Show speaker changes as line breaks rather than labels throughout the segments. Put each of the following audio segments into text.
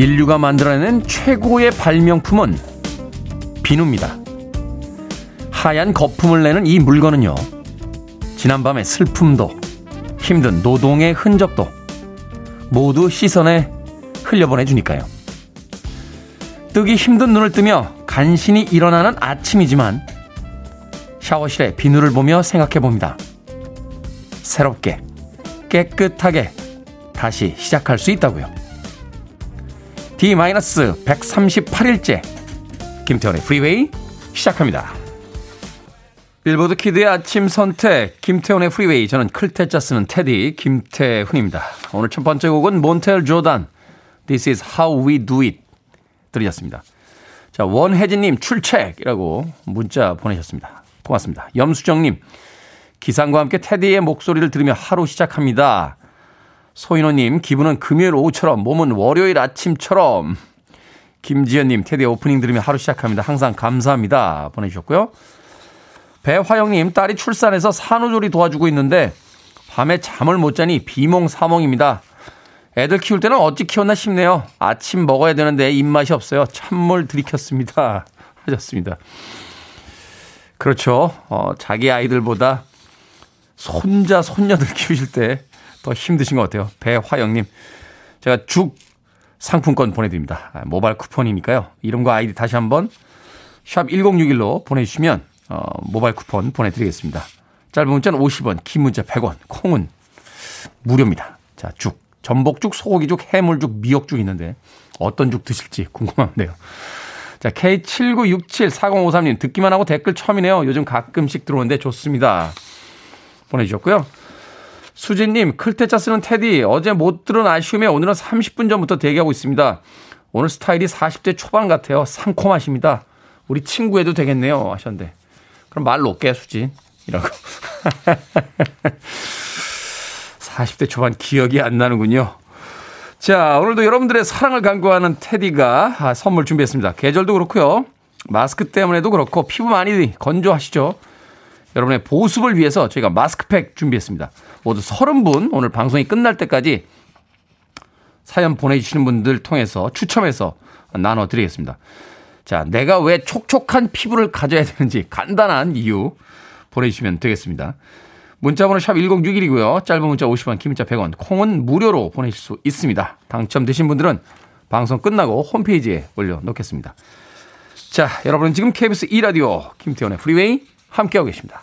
인류가 만들어낸 최고의 발명품은 비누입니다. 하얀 거품을 내는 이 물건은요, 지난밤의 슬픔도 힘든 노동의 흔적도 모두 시선에 흘려보내주니까요. 뜨기 힘든 눈을 뜨며 간신히 일어나는 아침이지만 샤워실에 비누를 보며 생각해 봅니다. 새롭게, 깨끗하게 다시 시작할 수 있다고요. D-138일째 김태훈의 프리웨이 시작합니다. 빌보드 kid의 아침 선택 김태훈의 프리웨이 저는 클 태 자 쓰는 태디 김태훈입니다. 오늘 첫 번째 곡은 몬텔 조단 This is how we do it 들으셨습니다. 자 원혜진님 출첵이라고 문자 보내셨습니다. 고맙습니다. 염수정님 기상과 함께 테디의 목소리를 들으며 하루 시작합니다. 소인호님 기분은 금요일 오후처럼 몸은 월요일 아침처럼 김지연님 테디 오프닝 들으며 하루 시작합니다. 항상 감사합니다 보내주셨고요. 배화영님, 딸이 출산해서 산후조리 도와주고 있는데 밤에 잠을 못 자니 비몽사몽입니다. 애들 키울 때는 어찌 키웠나 싶네요. 아침 먹어야 되는데 입맛이 없어요. 찬물 들이켰습니다. 하셨습니다. 그렇죠. 어, 자기 아이들보다 손자, 손녀들 키우실 때 더 힘드신 것 같아요. 배화영님. 제가 죽 상품권 보내드립니다. 아, 모바일 쿠폰이니까요. 이름과 아이디 다시 한번 샵 1061로 보내주시면 어, 모바일 쿠폰 보내드리겠습니다. 짧은 문자는 50원, 긴 문자 100원, 콩은 무료입니다. 자, 죽. 전복죽, 소고기죽, 해물죽, 미역죽 있는데 어떤 죽 드실지 궁금한데요. 자, K79674053님 듣기만 하고 댓글 처음이네요. 요즘 가끔씩 들어오는데 좋습니다. 보내주셨고요. 수진님, 클테짜 쓰는 테디. 어제 못 들은 아쉬움에 오늘은 30분 전부터 대기하고 있습니다. 오늘 스타일이 40대 초반 같아요. 상콤하십니다. 우리 친구 해도 되겠네요. 하셨는데. 그럼 말 놓게 수진 이라고. 40대 초반 기억이 안 나는군요. 자, 오늘도 여러분들의 사랑을 간구하는 테디가 아, 선물 준비했습니다. 계절도 그렇고요. 마스크 때문에도 그렇고 피부 많이 건조하시죠? 여러분의 보습을 위해서 저희가 마스크팩 준비했습니다. 모두 30분 오늘 방송이 끝날 때까지 사연 보내주시는 분들 통해서 추첨해서 나눠드리겠습니다. 자, 내가 왜 촉촉한 피부를 가져야 되는지 간단한 이유 보내주시면 되겠습니다. 문자번호 샵 1061이고요. 짧은 문자 50원, 긴 문자 100원, 콩은 무료로 보내실 수 있습니다. 당첨되신 분들은 방송 끝나고 홈페이지에 올려놓겠습니다. 자, 여러분은 지금 KBS 2라디오 김태훈의 프리웨이 함께하고 계십니다.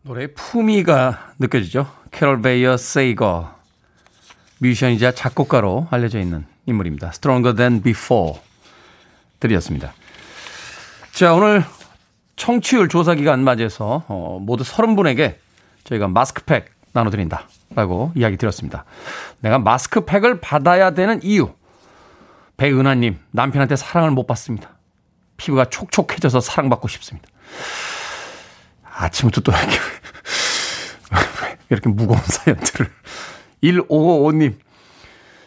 노래의 품위가 느껴지죠. 캐롤 베이어 세이거 뮤지션이자 작곡가로 알려져 있는 인물입니다. Stronger Than Before 들이었습니다. 자 오늘 청취율 조사 기간 맞이해서 어, 모두 30분에게 저희가 마스크팩 나눠드린다 라고 이야기 드렸습니다. 내가 마스크팩을 받아야 되는 이유 배은하님 남편한테 사랑을 못 받습니다. 피부가 촉촉해져서 사랑받고 싶습니다. 아침부터 또 이렇게, 이렇게 무거운 사연들을. 1555님.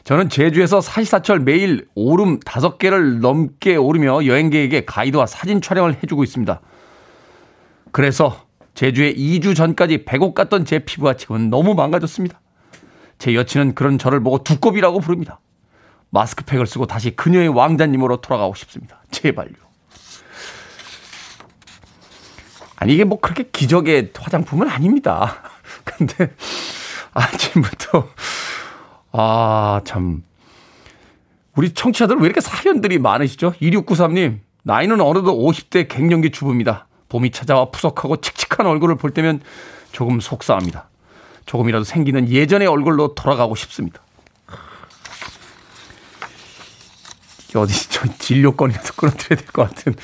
저는 제주에서 사시사철 매일 오름 5개를 넘게 오르며 여행객에게 가이드와 사진 촬영을 해주고 있습니다. 그래서 제주에 2주 전까지 배곡 갔던 제 피부가 지금은 너무 망가졌습니다. 제 여친은 그런 저를 보고 두꺼비라고 부릅니다. 마스크팩을 쓰고 다시 그녀의 왕자님으로 돌아가고 싶습니다. 제발요. 아니, 이게 뭐 그렇게 기적의 화장품은 아닙니다. 근데 아침부터, 아, 참. 우리 청취자들 왜 이렇게 사연들이 많으시죠? 2693님, 나이는 어느덧 50대 갱년기 주부입니다. 봄이 찾아와 푸석하고 칙칙한 얼굴을 볼 때면 조금 속상합니다. 조금이라도 생기는 예전의 얼굴로 돌아가고 싶습니다. 어디 저 진료권이라도 끊어드려야 될 것 같은.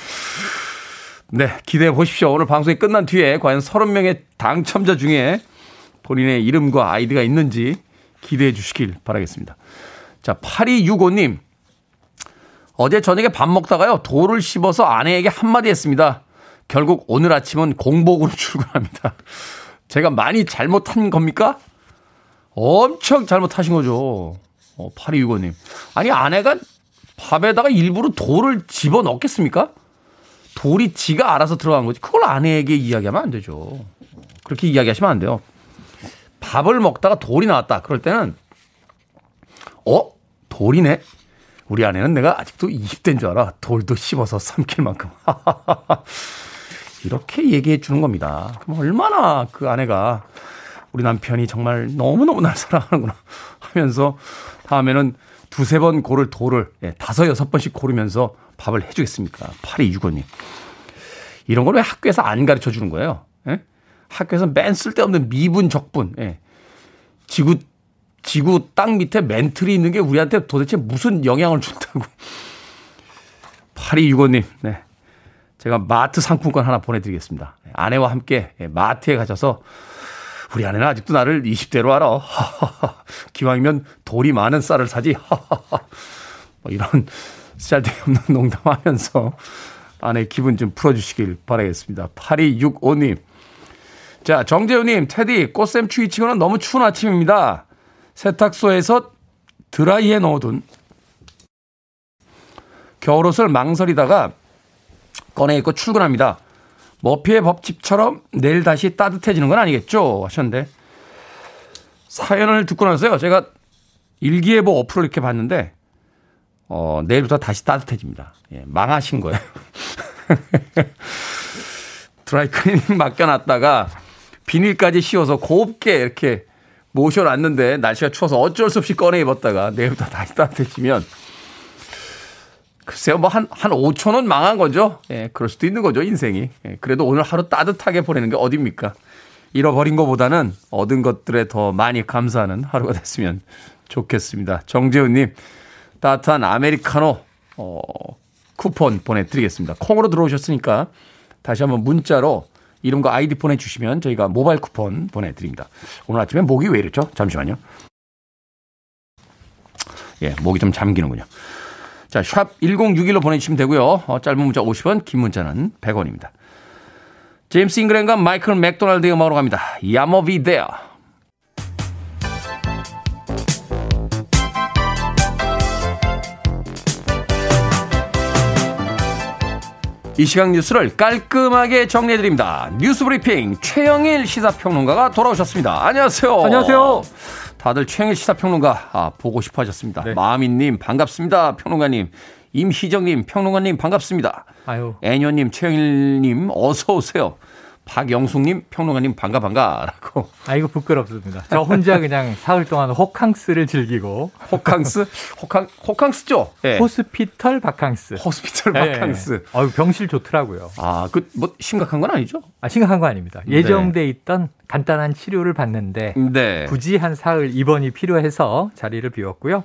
네, 기대해 보십시오. 오늘 방송이 끝난 뒤에 과연 30명의 당첨자 중에 본인의 이름과 아이디가 있는지 기대해 주시길 바라겠습니다. 자, 8265님. 어제 저녁에 밥 먹다가요, 돌을 씹어서 아내에게 한마디 했습니다. 결국 오늘 아침은 공복으로 출근합니다. 제가 많이 잘못한 겁니까? 엄청 잘못하신 거죠. 어, 8265님. 아니, 아내가 밥에다가 일부러 돌을 집어 넣겠습니까? 돌이 지가 알아서 들어간 거지. 그걸 아내에게 이야기하면 안 되죠. 그렇게 이야기하시면 안 돼요. 밥을 먹다가 돌이 나왔다. 그럴 때는, 어? 돌이네? 우리 아내는 내가 아직도 20대인 줄 알아. 돌도 씹어서 삼킬 만큼. 이렇게 얘기해 주는 겁니다. 그럼 얼마나 그 아내가 우리 남편이 정말 너무너무 날 사랑하는구나 하면서 다음에는 두세 번 고를 돌을 예, 다섯 여섯 번씩 고르면서 밥을 해주겠습니까? 8265님. 이런 걸 왜 학교에서 안 가르쳐 주는 거예요? 예? 학교에서 맨 쓸데없는 미분, 적분, 예. 지구, 지구 땅 밑에 멘틀이 있는 게 우리한테 도대체 무슨 영향을 준다고. 8265님, 네. 제가 마트 상품권 하나 보내드리겠습니다. 아내와 함께 예, 마트에 가셔서 우리 아내는 아직도 나를 20대로 알아. 기왕이면 돌이 많은 쌀을 사지. 뭐 이런 쓸데없는 농담하면서 아내 기분 좀 풀어주시길 바라겠습니다. 8265님. 자, 정재우님, 테디, 꽃샘 추위 치고는 너무 추운 아침입니다. 세탁소에서 드라이에 넣어둔 겨울옷을 망설이다가 꺼내 입고 출근합니다. 머피의 법칙처럼 내일 다시 따뜻해지는 건 아니겠죠? 하셨는데 사연을 듣고 나서요. 제가 일기예보 어플을 이렇게 봤는데 어, 내일부터 다시 따뜻해집니다. 예, 망하신 거예요. 드라이클리닝 맡겨놨다가 비닐까지 씌워서 곱게 이렇게 모셔놨는데 날씨가 추워서 어쩔 수 없이 꺼내 입었다가 내일부터 다시 따뜻해지면 글쎄요, 뭐 한, 한 5초는 망한 거죠. 예, 그럴 수도 있는 거죠, 인생이. 예, 그래도 오늘 하루 따뜻하게 보내는 게 어딥니까? 잃어버린 것보다는 얻은 것들에 더 많이 감사하는 하루가 됐으면 좋겠습니다. 정재훈님, 따뜻한 아메리카노, 어, 쿠폰 보내드리겠습니다. 콩으로 들어오셨으니까 다시 한번 문자로 이름과 아이디 보내주시면 저희가 모바일 쿠폰 보내드립니다. 오늘 아침에 목이 왜 이렇죠? 잠시만요. 예, 목이 좀 잠기는군요. 자, 샵 1061로 보내주시면 되고요. 어, 짧은 문자 50원, 긴 문자는 100원입니다. 제임스 잉그램과 마이클 맥도날드의 음악으로 갑니다. Yah Mo B There. 이 시각 뉴스를 깔끔하게 정리해드립니다. 뉴스 브리핑 최영일 시사평론가가 돌아오셨습니다. 안녕하세요.
안녕하세요.
다들 최영일 시사평론가 아, 보고 싶어 하셨습니다. 네. 마미님 반갑습니다. 평론가님. 임희정님 평론가님 반갑습니다. 아유. 애녀님 최영일님 어서 오세요. 박영숙님 평론가님 반가 반가라고.
아이고 부끄럽습니다. 저 혼자 그냥 사흘 동안 호캉스를 즐기고.
호캉스? 호캉 호캉스죠?
네. 호스피털 바캉스.
호스피털 바캉스. 네.
아유 병실 좋더라고요.
아 그 뭐 심각한 건 아니죠?
아 심각한 건 아닙니다. 예정돼 네. 있던 간단한 치료를 받는데 네. 굳이 한 사흘 입원이 필요해서 자리를 비웠고요.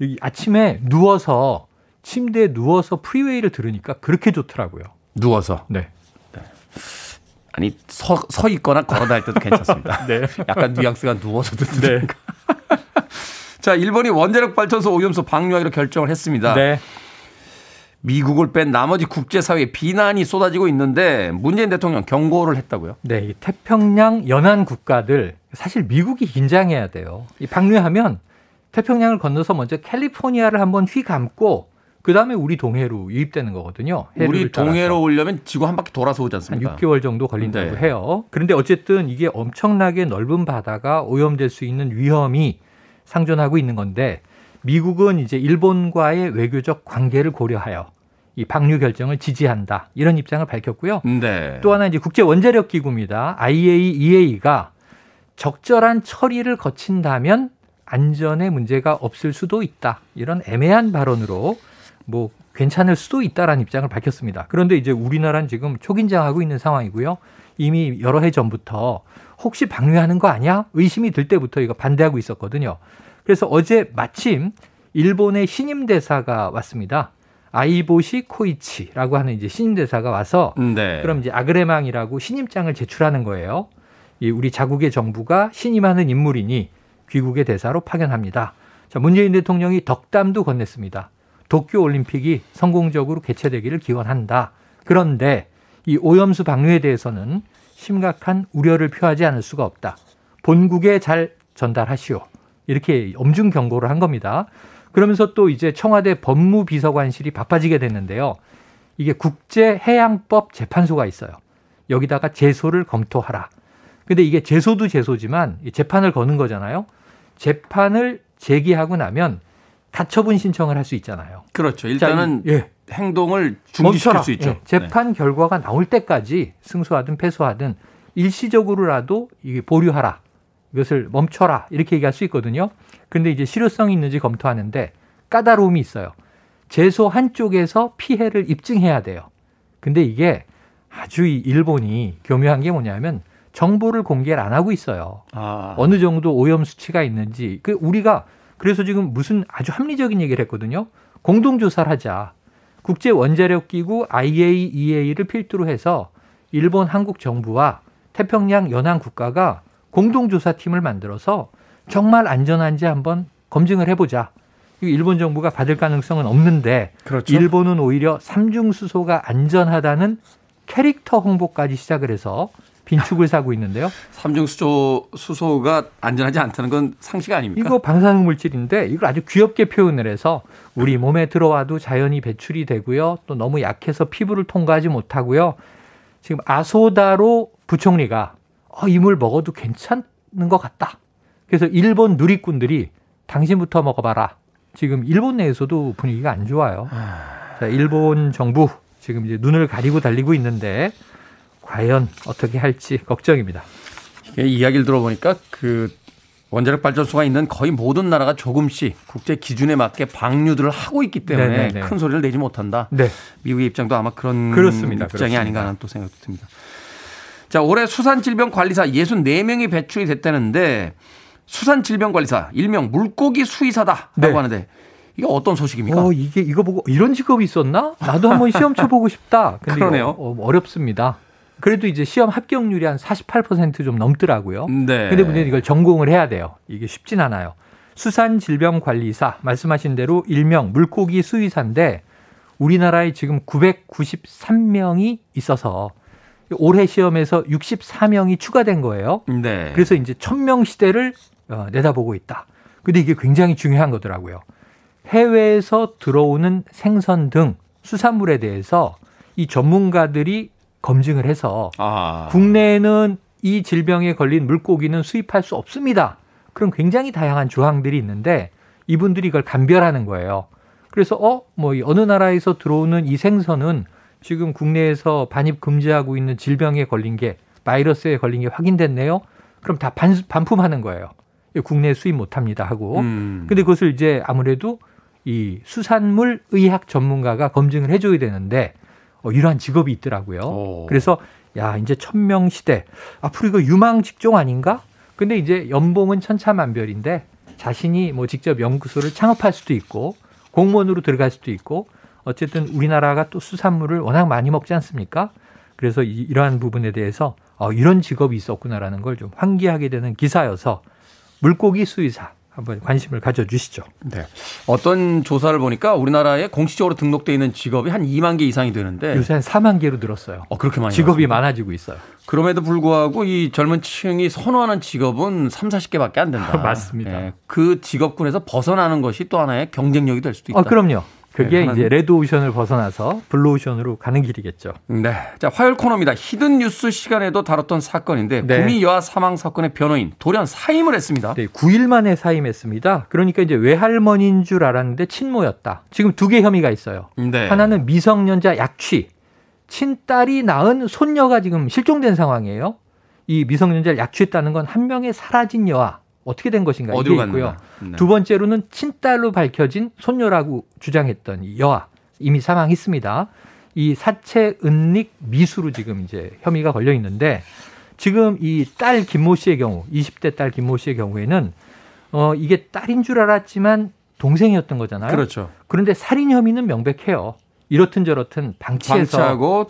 여기 아침에 누워서 침대에 누워서 프리웨이를 들으니까 그렇게 좋더라고요.
누워서.
네.
아니 서, 서 있거나 걸어 다닐 때도 괜찮습니다. 네. 약간 뉘앙스가 누워서 듣는. 네. 자, 일본이 원자력 발전소 오염수 방류하기로 결정을 했습니다. 네. 미국을 뺀 나머지 국제사회에 비난이 쏟아지고 있는데 문재인 대통령 경고를 했다고요?
네, 이 태평양 연안 국가들 사실 미국이 긴장해야 돼요. 이 방류하면 태평양을 건너서 먼저 캘리포니아를 한번 휘감고 그 다음에 우리 동해로 유입되는 거거든요.
우리 동해로 오려면 지구 한 바퀴 돌아서 오지 않습니까?
한 6개월 정도 걸린다고 네. 해요. 그런데 어쨌든 이게 엄청나게 넓은 바다가 오염될 수 있는 위험이 상존하고 있는 건데 미국은 이제 일본과의 외교적 관계를 고려하여 이 방류 결정을 지지한다 이런 입장을 밝혔고요. 네. 또 하나 이제 국제 원자력 기구입니다. IAEA가 적절한 처리를 거친다면 안전에 문제가 없을 수도 있다 이런 애매한 발언으로 뭐 괜찮을 수도 있다라는 입장을 밝혔습니다. 그런데 이제 우리나라는 지금 초긴장하고 있는 상황이고요. 이미 여러 해 전부터 혹시 방류하는 거 아니야? 의심이 들 때부터 이거 반대하고 있었거든요. 그래서 어제 마침 일본의 신임 대사가 왔습니다. 아이보시 코이치라고 하는 이제 신임 대사가 와서 네. 그럼 이제 아그레망이라고 신임장을 제출하는 거예요. 이 우리 자국의 정부가 신임하는 인물이니 귀국의 대사로 파견합니다. 자, 문재인 대통령이 덕담도 건넸습니다. 도쿄 올림픽이 성공적으로 개최되기를 기원한다. 그런데 이 오염수 방류에 대해서는 심각한 우려를 표하지 않을 수가 없다. 본국에 잘 전달하시오. 이렇게 엄중 경고를 한 겁니다. 그러면서 또 이제 청와대 법무비서관실이 바빠지게 됐는데요. 이게 국제해양법 재판소가 있어요. 여기다가 제소를 검토하라. 근데 이게 제소도 제소지만 재판을 거는 거잖아요. 재판을 제기하고 나면 가처분 신청을 할 수 있잖아요.
그렇죠. 일단은 자, 예. 행동을 중지시킬 수 있죠. 예.
재판 네. 결과가 나올 때까지 승소하든 패소하든 일시적으로라도 이게 보류하라. 이것을 멈춰라. 이렇게 얘기할 수 있거든요. 근데 이제 실효성이 있는지 검토하는데 까다로움이 있어요. 제소 한쪽에서 피해를 입증해야 돼요. 근데 이게 아주 이 일본이 교묘한 게 뭐냐면 정보를 공개를 안 하고 있어요. 아. 어느 정도 오염 수치가 있는지. 그 우리가 그래서 지금 무슨 아주 합리적인 얘기를 했거든요. 공동조사를 하자. 국제 원자력 기구 IAEA를 필두로 해서 일본 한국 정부와 태평양 연안 국가가 공동조사팀을 만들어서 정말 안전한지 한번 검증을 해보자. 일본 정부가 받을 가능성은 없는데 그렇죠. 일본은 오히려 삼중수소가 안전하다는 캐릭터 홍보까지 시작을 해서 빈축을 사고 있는데요.
삼중 수소 수소가 안전하지 않다는 건 상식 아닙니까?
이거 방사능 물질인데 이걸 아주 귀엽게 표현을 해서 우리 몸에 들어와도 자연히 배출이 되고요. 또 너무 약해서 피부를 통과하지 못하고요. 지금 아소다로 부총리가 어, 이물 먹어도 괜찮은 것 같다. 그래서 일본 누리꾼들이 당신부터 먹어봐라. 지금 일본 내에서도 분위기가 안 좋아요. 아. 자, 일본 정부 지금 이제 눈을 가리고 달리고 있는데 과연 어떻게 할지 걱정입니다.
이야기를 들어보니까 그 원자력 발전소가 있는 거의 모든 나라가 조금씩 국제 기준에 맞게 방류들을 하고 있기 때문에 네네네. 큰 소리를 내지 못한다. 네. 미국의 입장도 아마 그런 그렇습니다. 입장이 그렇습니다. 아닌가 하는 또 생각도 듭니다. 자, 올해 수산질병관리사 64명이 배출이 됐다는데 수산질병관리사 일명 물고기 수의사다라고 네. 하는데 이게 어떤 소식입니까?
어, 이게 이거 보고 이런 직업이 있었나? 나도 한번 시험 쳐보고 싶다. 근데 그러네요. 어, 어렵습니다. 그래도 이제 시험 합격률이 한 48%좀 넘더라고요. 네. 근데 문제는 이걸 전공을 해야 돼요. 이게 쉽진 않아요. 수산질병관리사 말씀하신 대로 일명 물고기 수의사인데 우리나라에 지금 993명이 있어서 올해 시험에서 64명이 추가된 거예요. 네. 그래서 이제 1000명 시대를 어, 내다보고 있다. 근데 이게 굉장히 중요한 거더라고요. 해외에서 들어오는 생선 등 수산물에 대해서 이 전문가들이 검증을 해서 아. 국내에는 이 질병에 걸린 물고기는 수입할 수 없습니다. 그럼 굉장히 다양한 조항들이 있는데 이분들이 이걸 감별하는 거예요. 그래서 어, 뭐 어느 나라에서 들어오는 이 생선은 지금 국내에서 반입 금지하고 있는 질병에 걸린 게 바이러스에 걸린 게 확인됐네요. 그럼 다 반, 반품하는 거예요. 국내 수입 못 합니다 하고. 음. 근데 그것을 이제 아무래도 이 수산물 의학 전문가가 검증을 해줘야 되는데 어, 이러한 직업이 있더라고요. 오. 그래서 야 이제 천명 시대 앞으로 이거 유망 직종 아닌가? 근데 이제 연봉은 천차만별인데 자신이 뭐 직접 연구소를 창업할 수도 있고 공무원으로 들어갈 수도 있고 어쨌든 우리나라가 또 수산물을 워낙 많이 먹지 않습니까? 그래서 이, 러한 부분에 대해서 어, 이런 직업이 있었구나라는 걸 좀 환기하게 되는 기사여서 물고기 수의사 한번 관심을 가져주시죠. 네.
어떤 조사를 보니까 우리나라에 공식적으로 등록되어 있는 직업이 한 2만 개 이상이 되는데
요새 한 4만 개로 늘었어요.
어, 그렇게 많이
직업이. 많아지고 있어요.
그럼에도 불구하고 이 젊은 층이 선호하는 직업은 3, 40개밖에 안 된다.
맞습니다. 네.
그 직업군에서 벗어나는 것이 또 하나의 경쟁력이 될 수도 있다. 어,
그럼요. 그게 네, 이제 레드 오션을 벗어나서 블루 오션으로 가는 길이겠죠.
네. 자, 화요일 코너입니다. hidden 뉴스 시간에도 다뤘던 사건인데 네. 구미 여아 사망 사건의 변호인 돌연 사임을 했습니다.
네, 9일 만에 사임했습니다. 그러니까 이제 외할머니인 줄 알았는데 친모였다. 지금 두 개 혐의가 있어요. 네. 하나는 미성년자 약취. 친딸이 낳은 손녀가 지금 실종된 상황이에요. 이 미성년자를 약취했다는 건 한 명의 사라진 여아 어떻게 된 것인가 이게 있고요. 네. 두 번째로는 친딸로 밝혀진 손녀라고 주장했던 이 여아 이미 사망했습니다. 이 사체 은닉 미수로 지금 이제 혐의가 걸려 있는데 지금 이 딸 김모 씨의 경우 20대 딸 김모 씨의 경우에는 어 이게 딸인 줄 알았지만 동생이었던 거잖아요.
그렇죠.
그런데 살인 혐의는 명백해요. 이렇든 저렇든 방치해서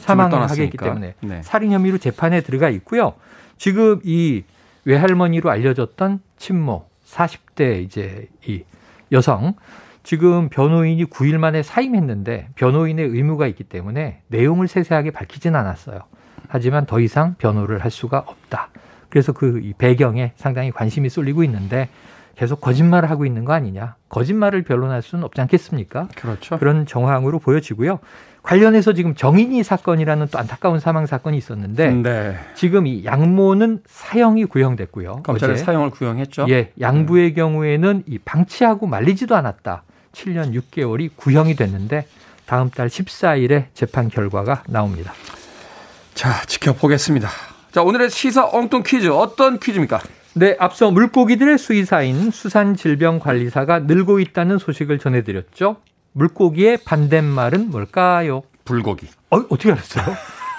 사망을 하게 했기 때문에 네. 살인 혐의로 재판에 들어가 있고요. 지금 이 외할머니로 알려졌던 친모 40대 이제 이 여성 지금 변호인이 9일 만에 사임했는데 변호인의 의무가 있기 때문에 내용을 세세하게 밝히진 않았어요. 하지만 더 이상 변호를 할 수가 없다. 그래서 그 배경에 상당히 관심이 쏠리고 있는데 계속 거짓말을 하고 있는 거 아니냐. 거짓말을 변론할 수는 없지 않겠습니까?
그렇죠.
그런 정황으로 보여지고요. 관련해서 지금 정인이 사건이라는 또 안타까운 사망 사건이 있었는데 네. 지금 이 양모는 사형이 구형됐고요.
검찰에 사형을 구형했죠.
예, 양부의 음. 경우에는 이 방치하고 말리지도 않았다. 7년 6개월이 구형이 됐는데 다음 달 14일에 재판 결과가 나옵니다.
자, 지켜보겠습니다. 자, 오늘의 시사 엉뚱 퀴즈 어떤 퀴즈입니까?
네, 앞서 물고기들의 수의사인 수산질병관리사가 늘고 있다는 소식을 전해드렸죠. 물고기의 반대말은 뭘까요?
불고기.
어, 어떻게 알았어요?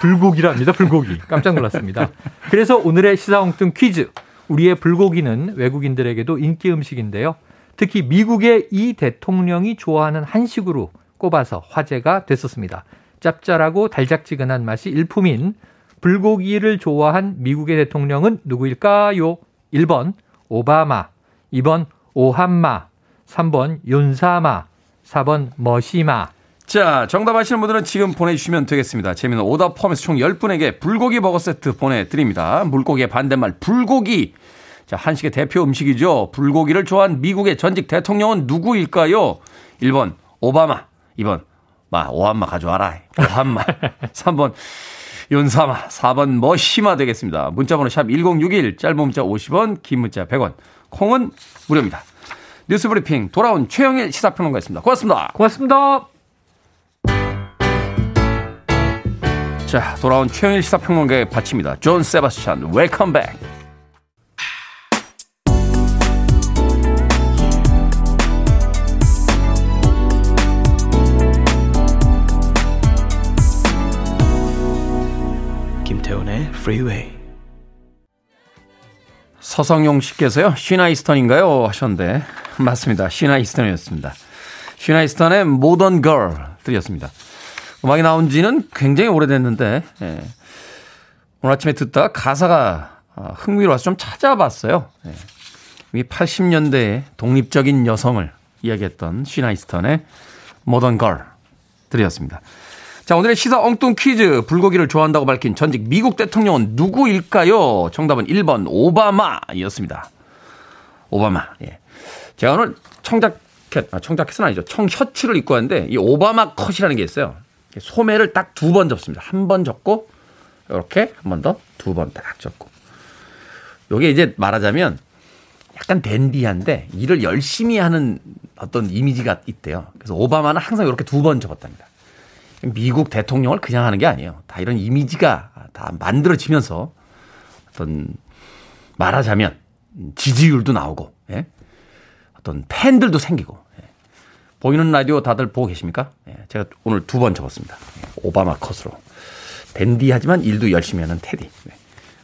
불고기랍니다, 불고기. 깜짝 놀랐습니다. 그래서 오늘의 시사홍뚱 퀴즈. 우리의 불고기는 외국인들에게도 인기 음식인데요. 특히 미국의 이 대통령이 좋아하는 한식으로 꼽아서 화제가 됐었습니다. 짭짤하고 달짝지근한 맛이 일품인 불고기를 좋아한 미국의 대통령은 누구일까요? 1번 오바마, 2번 오한마, 3번 윤사마, 4번 머시마.
자, 정답 아시는 분들은 지금 보내주시면 되겠습니다. 재미는 오답 포함해서 총 10분에게 불고기 버거 세트 보내드립니다. 물고기의 반대말 불고기. 자, 한식의 대표 음식이죠. 불고기를 좋아한 미국의 전직 대통령은 누구일까요? 1번 오바마, 2번 마 오한마 가져와라. 오한마. 3번 윤사마 4번 머시마 되겠습니다. 문자번호 샵 1061 짧은 문자 50원 긴 문자 100원 콩은 무료입니다. 뉴스브리핑 돌아온 최영일 시사평론가였습니다. 고맙습니다.
고맙습니다.
자 돌아온 최영일 시사평론가에 바칩니다. 존 세바스찬 Welcome Back. freeway. 서성용 씨께서요, 시나이스턴인가요? 하셨는데, 맞습니다. 시나이스턴이었습니다. 시나이스턴의 모던 걸 들이었습니다. 음악이 나온 지는 굉장히 오래됐는데, 예. 오늘 아침에 듣다가 가사가 아, 흥미로워서 좀 찾아봤어요. 예. 이 80년대의 독립적인 여성을 이야기했던 시나이스턴의 모던 걸 들이었습니다. 자, 오늘의 시사 엉뚱 퀴즈. 불고기를 좋아한다고 밝힌 전직 미국 대통령은 누구일까요? 정답은 1번 오바마였습니다. 오바마. 예. 제가 오늘 청자켓, 아, 청자켓은 아니죠. 청셔츠를 입고 왔는데 이 오바마 컷이라는 게 있어요. 소매를 딱 두 번 접습니다. 한 번 접고 이렇게 한 번 더, 두 번 딱 접고. 요게 이제 말하자면 약간 댄디한데 일을 열심히 하는 어떤 이미지가 있대요. 그래서 오바마는 항상 이렇게 두 번 접었답니다. 미국 대통령을 그냥 하는 게 아니에요. 다 이런 이미지가 다 만들어지면서 어떤 말하자면 지지율도 나오고 예? 어떤 팬들도 생기고 예. 보이는 라디오 다들 보고 계십니까? 예. 제가 오늘 두번 접었습니다. 예. 오바마 컷으로 댄디하지만 일도 열심히 하는 테디. 네.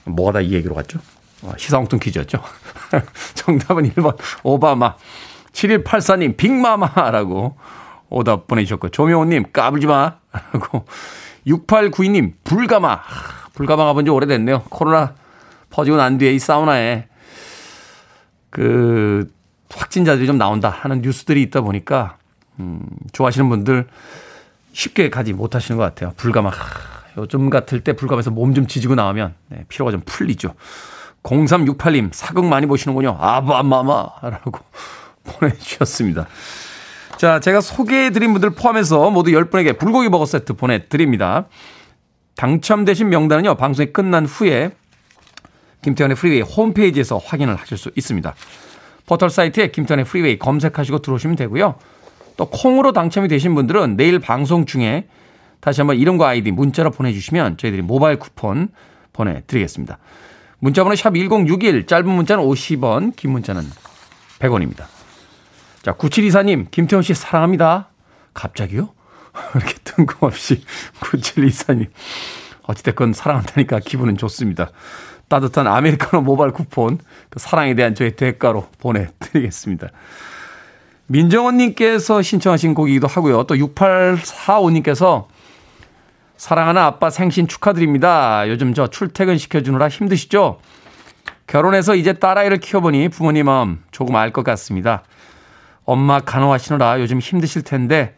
뭐가 다 이 얘기로 갔죠? 어, 시사홍뚱 퀴즈였죠. 정답은 1번 오바마. 7184님 빅마마라고 오답 보내주셨고, 조명호님, 까불지 마. 하고, 6892님, 불가마. 불가마 가본 지 오래됐네요. 코로나 퍼지고 난 뒤에 이 사우나에 그 확진자들이 좀 나온다 하는 뉴스들이 있다 보니까, 음, 좋아하시는 분들 쉽게 가지 못하시는 것 같아요. 불가마. 요즘 같을 때 불가마에서 몸 좀 지지고 나오면 네, 피로가 좀 풀리죠. 0368님, 사극 많이 보시는군요. 아바마마라고 보내주셨습니다. 자, 제가 소개해드린 분들 포함해서 모두 10분에게 불고기 버거 세트 보내드립니다. 당첨되신 명단은요, 방송이 끝난 후에 김태훈의 프리웨이 홈페이지에서 확인을 하실 수 있습니다. 포털 사이트에 김태훈의 프리웨이 검색하시고 들어오시면 되고요. 또 콩으로 당첨이 되신 분들은 내일 방송 중에 다시 한번 이름과 아이디 문자로 보내주시면 저희들이 모바일 쿠폰 보내드리겠습니다. 문자번호 샵 1061, 짧은 문자는 50원, 긴 문자는 100원입니다. 자, 9724님, 김태원 씨 사랑합니다. 갑자기요? 이렇게 뜬금없이 9724님. 어찌됐건 사랑한다니까 기분은 좋습니다. 따뜻한 아메리카노 모바일 쿠폰, 그 사랑에 대한 저의 대가로 보내드리겠습니다. 민정원님께서 신청하신 곡이기도 하고요. 또 6845님께서 사랑하는 아빠 생신 축하드립니다. 요즘 저 출퇴근 시켜주느라 힘드시죠? 결혼해서 이제 딸아이를 키워보니 부모님 마음 조금 알 것 같습니다. 엄마 간호하시느라 요즘 힘드실 텐데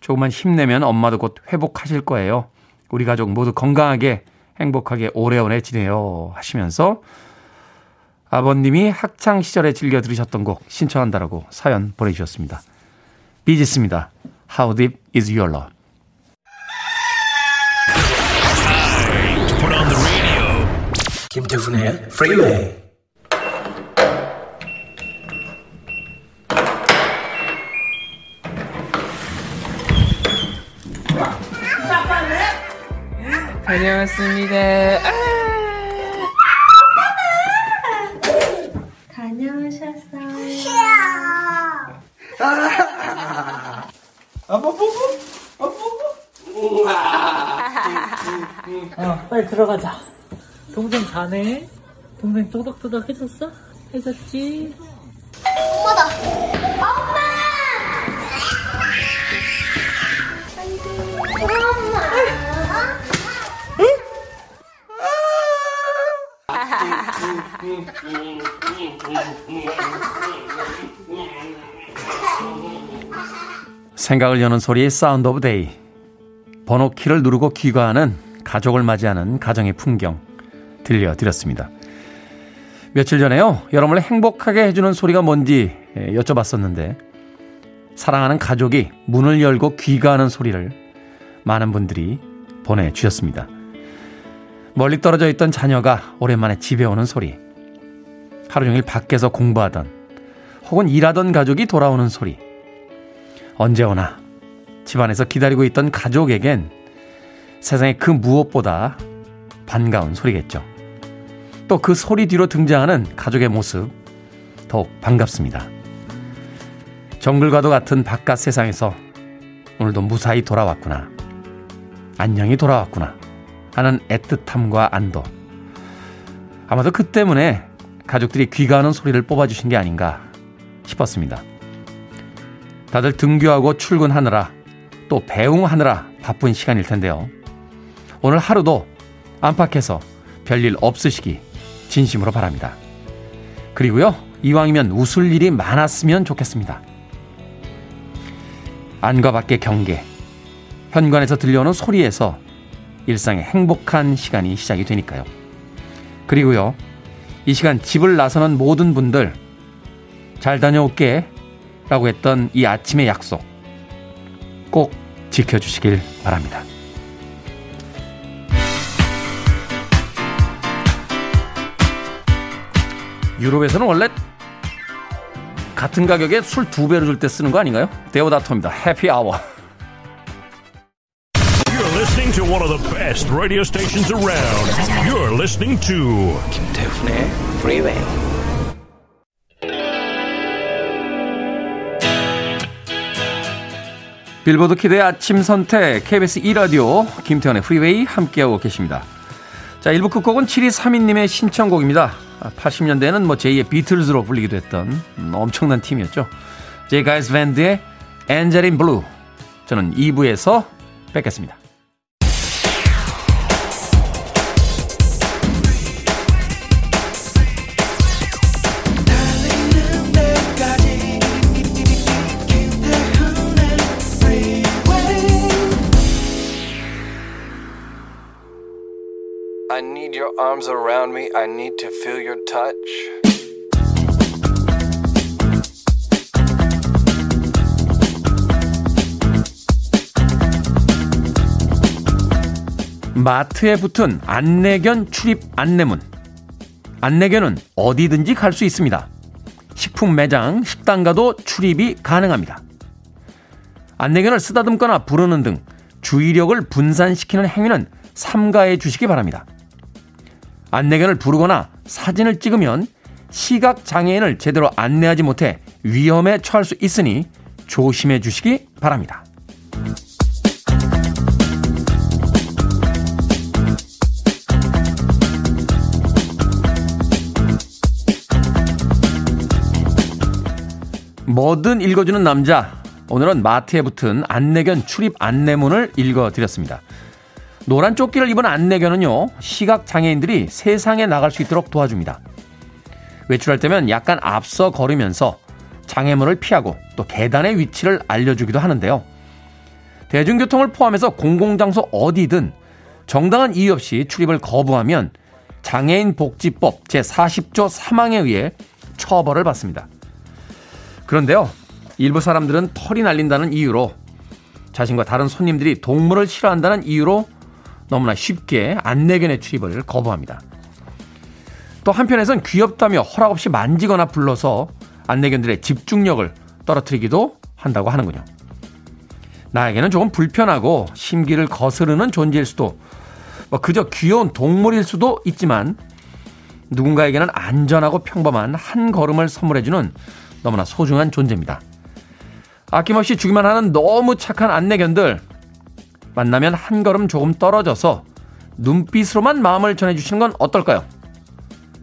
조금만 힘내면 엄마도 곧 회복하실 거예요. 우리 가족 모두 건강하게 행복하게 오래오래 지내요 하시면서 아버님이 학창 시절에 즐겨 들으셨던 곡 신청한다라고 사연 보내주셨습니다. 비지스입니다. How deep is your love? 김태훈의 Freeway.
다녀왔습니다. 아~ 다녀오셨어요. 아빠 보고? 아빠 보고? 어, 빨리 들어가자. 동생 자네? 동생 또덕또덕 해줬어? 해줬지?
엄마다! 엄마! 엄마!
생각을 여는 소리의 Sound of Day. 번호키를 누르고 귀가하는 가족을 맞이하는 가정의 풍경 들려드렸습니다. 며칠 전에요. 여러분을 행복하게 해주는 소리가 뭔지 여쭤봤었는데 사랑하는 가족이 문을 열고 귀가하는 소리를 많은 분들이 보내주셨습니다. 멀리 떨어져 있던 자녀가 오랜만에 집에 오는 소리. 하루 종일 밖에서 공부하던 혹은 일하던 가족이 돌아오는 소리. 언제 오나 집안에서 기다리고 있던 가족에겐 세상에 그 무엇보다 반가운 소리겠죠. 또 그 소리 뒤로 등장하는 가족의 모습 더욱 반갑습니다. 정글과도 같은 바깥 세상에서 오늘도 무사히 돌아왔구나. 안녕히 돌아왔구나. 하는 애틋함과 안도. 아마도 그 때문에 가족들이 귀가하는 소리를 뽑아주신 게 아닌가 싶었습니다. 다들 등교하고 출근하느라 또 배웅하느라 바쁜 시간일 텐데요. 오늘 하루도 안팎에서 별일 없으시기 진심으로 바랍니다. 그리고요, 이왕이면 웃을 일이 많았으면 좋겠습니다. 안과 밖의 경계, 현관에서 들려오는 소리에서 일상의 행복한 시간이 시작이 되니까요. 그리고요, 이 시간 집을 나서는 모든 분들 잘 다녀올게 라고 했던 이 아침의 약속 꼭 지켜주시길 바랍니다. 유럽에서는 원래 같은 가격에 술 두 배로 줄 때 쓰는 거 아닌가요? 데오다토입니다. Happy Hour. To one of the best radio stations around. You're listening to 김태훈의 Freeway. 빌보드 kid의 아침 선택 KBS 2라디오 김태훈의 프리웨이 함께하고 계십니다. 자, 1부 끝곡은 7232님의 신청곡입니다. 80년대에는 뭐 제2의 비틀즈로 불리기도 했던 엄청난 팀이었죠. 제이 가일스 밴드의 Angel in Blue. 저는 2부에서 뵙겠습니다. Your arms around me. I need to feel your touch. 마트에 붙은 안내견 출입 안내문. 안내견은 어디든지 갈 수 있습니다. 식품 매장, 식당 가도 출입이 가능합니다. 안내견을 쓰다듬거나 부르는 등 주의력을 분산시키는 행위는 삼가해 주시기 바랍니다. 안내견을 부르거나 사진을 찍으면 시각 장애인을 제대로 안내하지 못해 위험에 처할 수 있으니 조심해 주시기 바랍니다. 뭐든 읽어주는 남자. 오늘은 마트에 붙은 안내견 출입 안내문을 읽어드렸습니다. 노란 조끼를 입은 안내견은요, 시각 장애인들이 세상에 나갈 수 있도록 도와줍니다. 외출할 때면 약간 앞서 걸으면서 장애물을 피하고 또 계단의 위치를 알려주기도 하는데요. 대중교통을 포함해서 공공장소 어디든 정당한 이유 없이 출입을 거부하면 장애인 복지법 제40조 3항에 의해 처벌을 받습니다. 그런데요, 일부 사람들은 털이 날린다는 이유로 자신과 다른 손님들이 동물을 싫어한다는 이유로 너무나 쉽게 안내견의 출입을 거부합니다. 또 한편에선 귀엽다며 허락 없이 만지거나 불러서 안내견들의 집중력을 떨어뜨리기도 한다고 하는군요. 나에게는 조금 불편하고 심기를 거스르는 존재일 수도 뭐 그저 귀여운 동물일 수도 있지만 누군가에게는 안전하고 평범한 한 걸음을 선물해주는 너무나 소중한 존재입니다. 아낌없이 주기만 하는 너무 착한 안내견들 만나면 한 걸음 조금 떨어져서 눈빛으로만 마음을 전해주시는 건 어떨까요?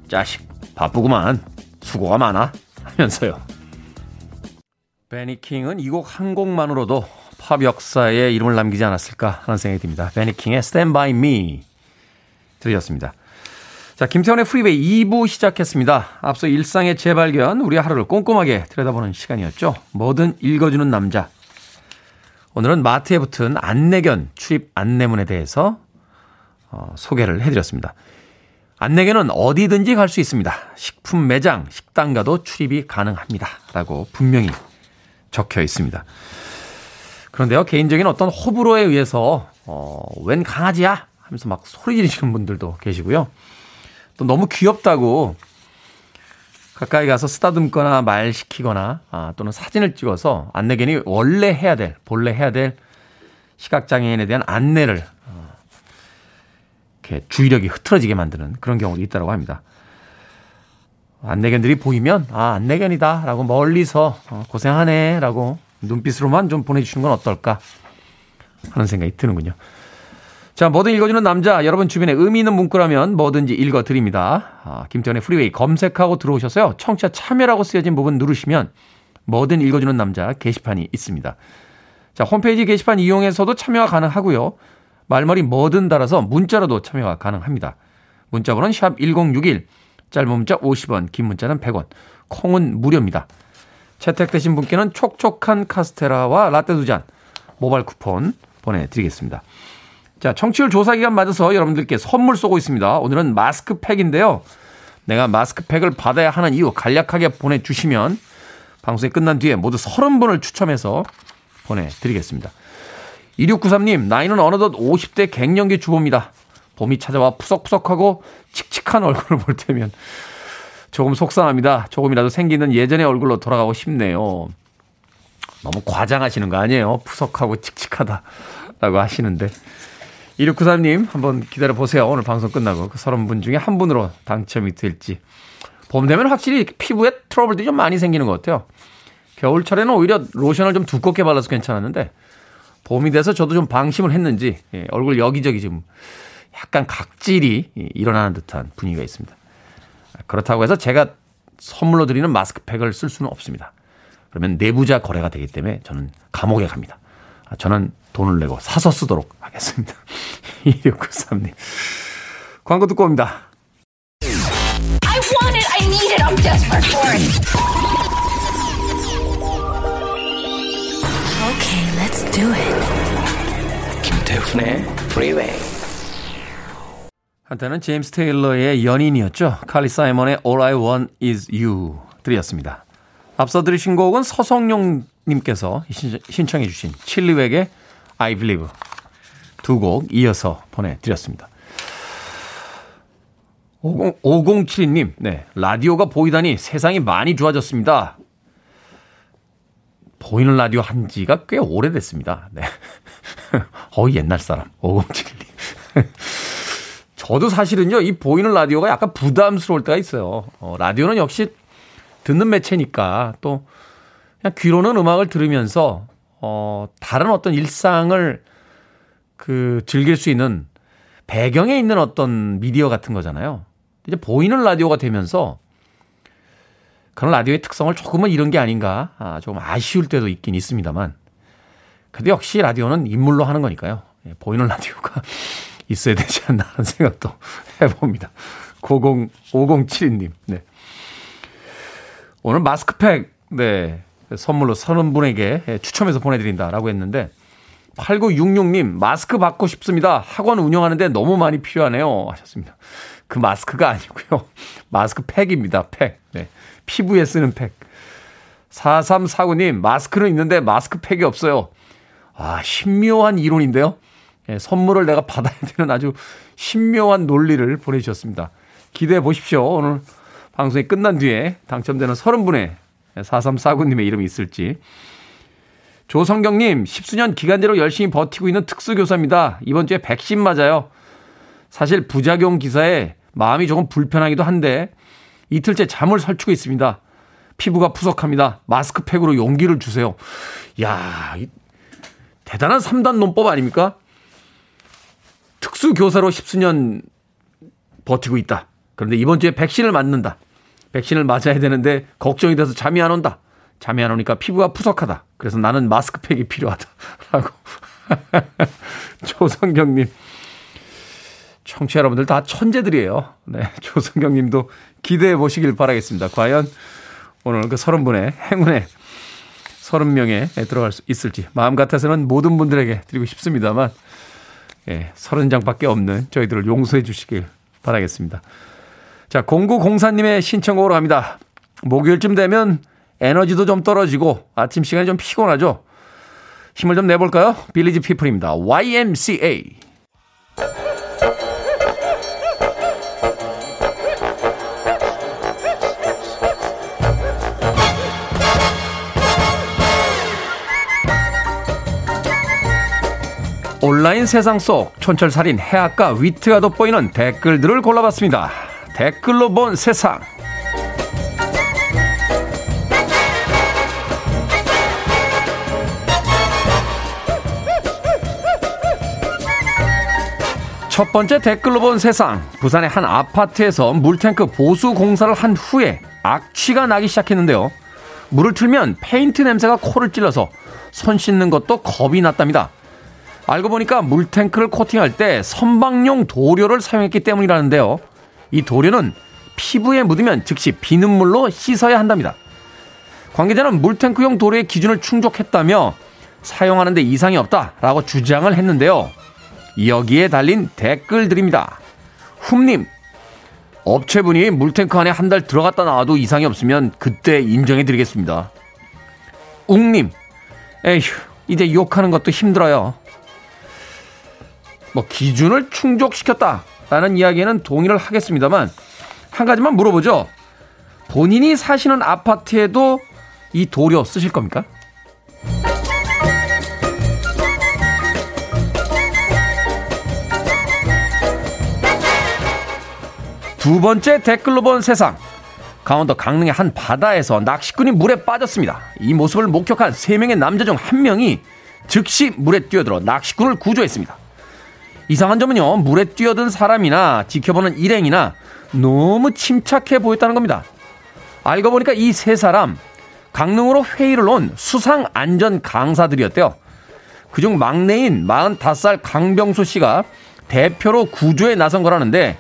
자식 바쁘구만 수고가 많아 하면서요. 베니킹은 이 곡 한 곡만으로도 팝 역사에 이름을 남기지 않았을까 하는 생각이 듭니다. 베니킹의 Stand By Me 들으셨습니다. 자, 김태훈의 프리웨이 2부 시작했습니다. 앞서 일상의 재발견, 우리 하루를 꼼꼼하게 들여다보는 시간이었죠. 뭐든 읽어주는 남자. 오늘은 마트에 붙은 안내견 출입 안내문에 대해서 어, 소개를 해드렸습니다. 안내견은 어디든지 갈 수 있습니다. 식품 매장, 식당 가도 출입이 가능합니다. 라고 분명히 적혀 있습니다. 그런데요, 개인적인 어떤 호불호에 의해서, 어, 웬 강아지야? 하면서 막 소리 지르시는 분들도 계시고요. 또 너무 귀엽다고 가까이 가서 쓰다듬거나 말 시키거나 아, 또는 사진을 찍어서 안내견이 원래 해야 될, 본래 해야 될 시각장애인에 대한 안내를 어, 이렇게 주의력이 흐트러지게 만드는 그런 경우도 있다고 합니다. 안내견들이 보이면 아 안내견이다라고 멀리서 어, 고생하네라고 눈빛으로만 좀 보내주시는 건 어떨까 하는 생각이 드는군요. 자, 뭐든 읽어주는 남자, 여러분 주변에 의미 있는 문구라면 뭐든지 읽어드립니다. 아, 김태훈의 프리웨이 검색하고 들어오셔서요. 청취자 참여라고 쓰여진 부분 누르시면 뭐든 읽어주는 남자 게시판이 있습니다. 자, 홈페이지 게시판 이용해서도 참여가 가능하고요. 말머리 뭐든 달아서 문자로도 참여가 가능합니다. 문자 번호는 샵 1061, 짧은 문자 50원, 긴 문자는 100원, 콩은 무료입니다. 채택되신 분께는 촉촉한 카스테라와 라떼 두 잔 모바일 쿠폰 보내드리겠습니다. 자, 청취율 조사 기간 맞아서 여러분들께 선물 쏘고 있습니다. 오늘은 마스크팩인데요. 내가 마스크팩을 받아야 하는 이유 간략하게 보내주시면 방송이 끝난 뒤에 모두 30분을 추첨해서 보내드리겠습니다. 2693님, 나이는 어느덧 50대 갱년기 주부입니다. 봄이 찾아와 푸석푸석하고 칙칙한 얼굴을 볼 때면 조금 속상합니다. 조금이라도 생기는 예전의 얼굴로 돌아가고 싶네요. 너무 과장하시는 거 아니에요? 푸석하고 칙칙하다라고 하시는데. 2693님 한번 기다려 보세요. 오늘 방송 끝나고 그 30분 중에 한 분으로 당첨이 될지. 봄 되면 확실히 피부에 트러블들이 좀 많이 생기는 것 같아요. 겨울철에는 오히려 로션을 좀 두껍게 발라서 괜찮았는데 봄이 돼서 저도 좀 방심을 했는지 예, 얼굴 여기저기 지금 약간 각질이 일어나는 듯한 분위기가 있습니다. 그렇다고 해서 제가 선물로 드리는 마스크팩을 쓸 수는 없습니다. 그러면 내부자 거래가 되기 때문에 저는 감옥에 갑니다. 아, 저는 돈을 내고 사서 쓰도록 하겠습니다. 2693님. 광고 듣고 옵니다. I want it, I need it, I'm desperate for it. Okay, let's do it. 김태훈의 Freeway. 한때는 제임스 테일러의 연인이었죠. 칼리 사이먼의 All I Want Is You 들이었습니다. 앞서 들으신 곡은 서성용 님께서 신청해 주신 칠리웩의 I Believe 두 곡 이어서 보내드렸습니다. 50, 5072님, 네. 라디오가 보이다니 세상이 많이 좋아졌습니다. 보이는 라디오 한 지가 꽤 오래됐습니다. 네. 어, 옛날 사람. 5071님. 저도 사실은요, 이 보이는 라디오가 약간 부담스러울 때가 있어요. 어, 라디오는 역시 듣는 매체니까 또 그냥 귀로는 음악을 들으면서 어, 다른 어떤 일상을 그 즐길 수 있는 배경에 있는 어떤 미디어 같은 거잖아요. 이제 보이는 라디오가 되면서 그런 라디오의 특성을 조금은 이런 게 아닌가 아, 조금 아쉬울 때도 있긴 있습니다만 근데 역시 라디오는 인물로 하는 거니까요. 예, 보이는 라디오가 있어야 되지 않나 하는 생각도 해봅니다. 90, 5072님. 네. 오늘 마스크팩, 네. 선물로 서른 분에게 예, 추첨해서 보내드린다라고 했는데 8966님, 마스크 받고 싶습니다. 학원 운영하는데 너무 많이 필요하네요. 하셨습니다. 그 마스크가 아니고요. 마스크 팩입니다. 팩. 네. 피부에 쓰는 팩. 4349님, 마스크는 있는데 마스크 팩이 없어요. 아, 신묘한 이론인데요. 예, 선물을 내가 받아야 되는 아주 신묘한 논리를 보내주셨습니다. 기대해 보십시오. 오늘 방송이 끝난 뒤에 당첨되는 30분의 4349님의 이름이 있을지. 조성경님, 10수년 기간제로 열심히 버티고 있는 특수교사입니다. 이번 주에 백신 맞아요. 사실 부작용 기사에 마음이 조금 불편하기도 한데 이틀째 잠을 설치고 있습니다. 피부가 푸석합니다. 마스크팩으로 용기를 주세요. 야, 대단한 3단 논법 아닙니까? 특수교사로 10수년 버티고 있다. 그런데 이번 주에 백신을 맞는다. 백신을 맞아야 되는데 걱정이 돼서 잠이 안 온다. 잠이 안 오니까 피부가 푸석하다. 그래서 나는 마스크팩이 필요하다. 라고. 조성경님. 청취자 여러분들 다 천재들이에요. 네. 조성경님도 기대해 보시길 바라겠습니다. 과연 오늘 그 서른 분의 행운의 서른 명에 들어갈 수 있을지 마음 같아서는 모든 분들에게 드리고 싶습니다만 예, 서른 장밖에 없는 저희들을 용서해 주시길 바라겠습니다. 자, 0904님의 신청곡으로 갑니다. 목요일쯤 되면 에너지도 좀 떨어지고 아침 시간이 좀 피곤하죠? 힘을 좀 내볼까요? 빌리지 피플입니다. YMCA. 온라인 세상 속 촌철살인 해악과 위트가 돋보이는 댓글들을 골라봤습니다. 댓글로 본 세상. 첫 번째 댓글로 본 세상. 부산의 한 아파트에서 물탱크 보수 공사를 한 후에 악취가 나기 시작했는데요. 물을 틀면 페인트 냄새가 코를 찔러서 손 씻는 것도 겁이 났답니다. 알고 보니까 물탱크를 코팅할 때 선박용 도료를 사용했기 때문이라는데요. 이 도료는 피부에 묻으면 즉시 비눗물로 씻어야 한답니다. 관계자는 물탱크용 도료의 기준을 충족했다며 사용하는데 이상이 없다라고 주장을 했는데요. 여기에 달린 댓글들입니다. 훔님, 업체분이 물탱크 안에 한 달 들어갔다 나와도 이상이 없으면 그때 인정해드리겠습니다. 웅님, 에휴, 이제 욕하는 것도 힘들어요. 뭐 기준을 충족시켰다 라는 이야기에는 동의를 하겠습니다만 한 가지만 물어보죠. 본인이 사시는 아파트에도 이 도료 쓰실 겁니까? 두 번째 댓글로 본 세상. 강원도 강릉의 한 바다에서 낚시꾼이 물에 빠졌습니다. 이 모습을 목격한 세명의 남자 중 한명이 즉시 물에 뛰어들어 낚시꾼을 구조했습니다. 이상한 점은요, 물에 뛰어든 사람이나 지켜보는 일행이나 너무 침착해 보였다는 겁니다. 알고 보니까 이 세 사람, 강릉으로 회의를 온 수상 안전 강사들이었대요. 그중 막내인 45살 강병수 씨가 대표로 구조에 나선 거라는데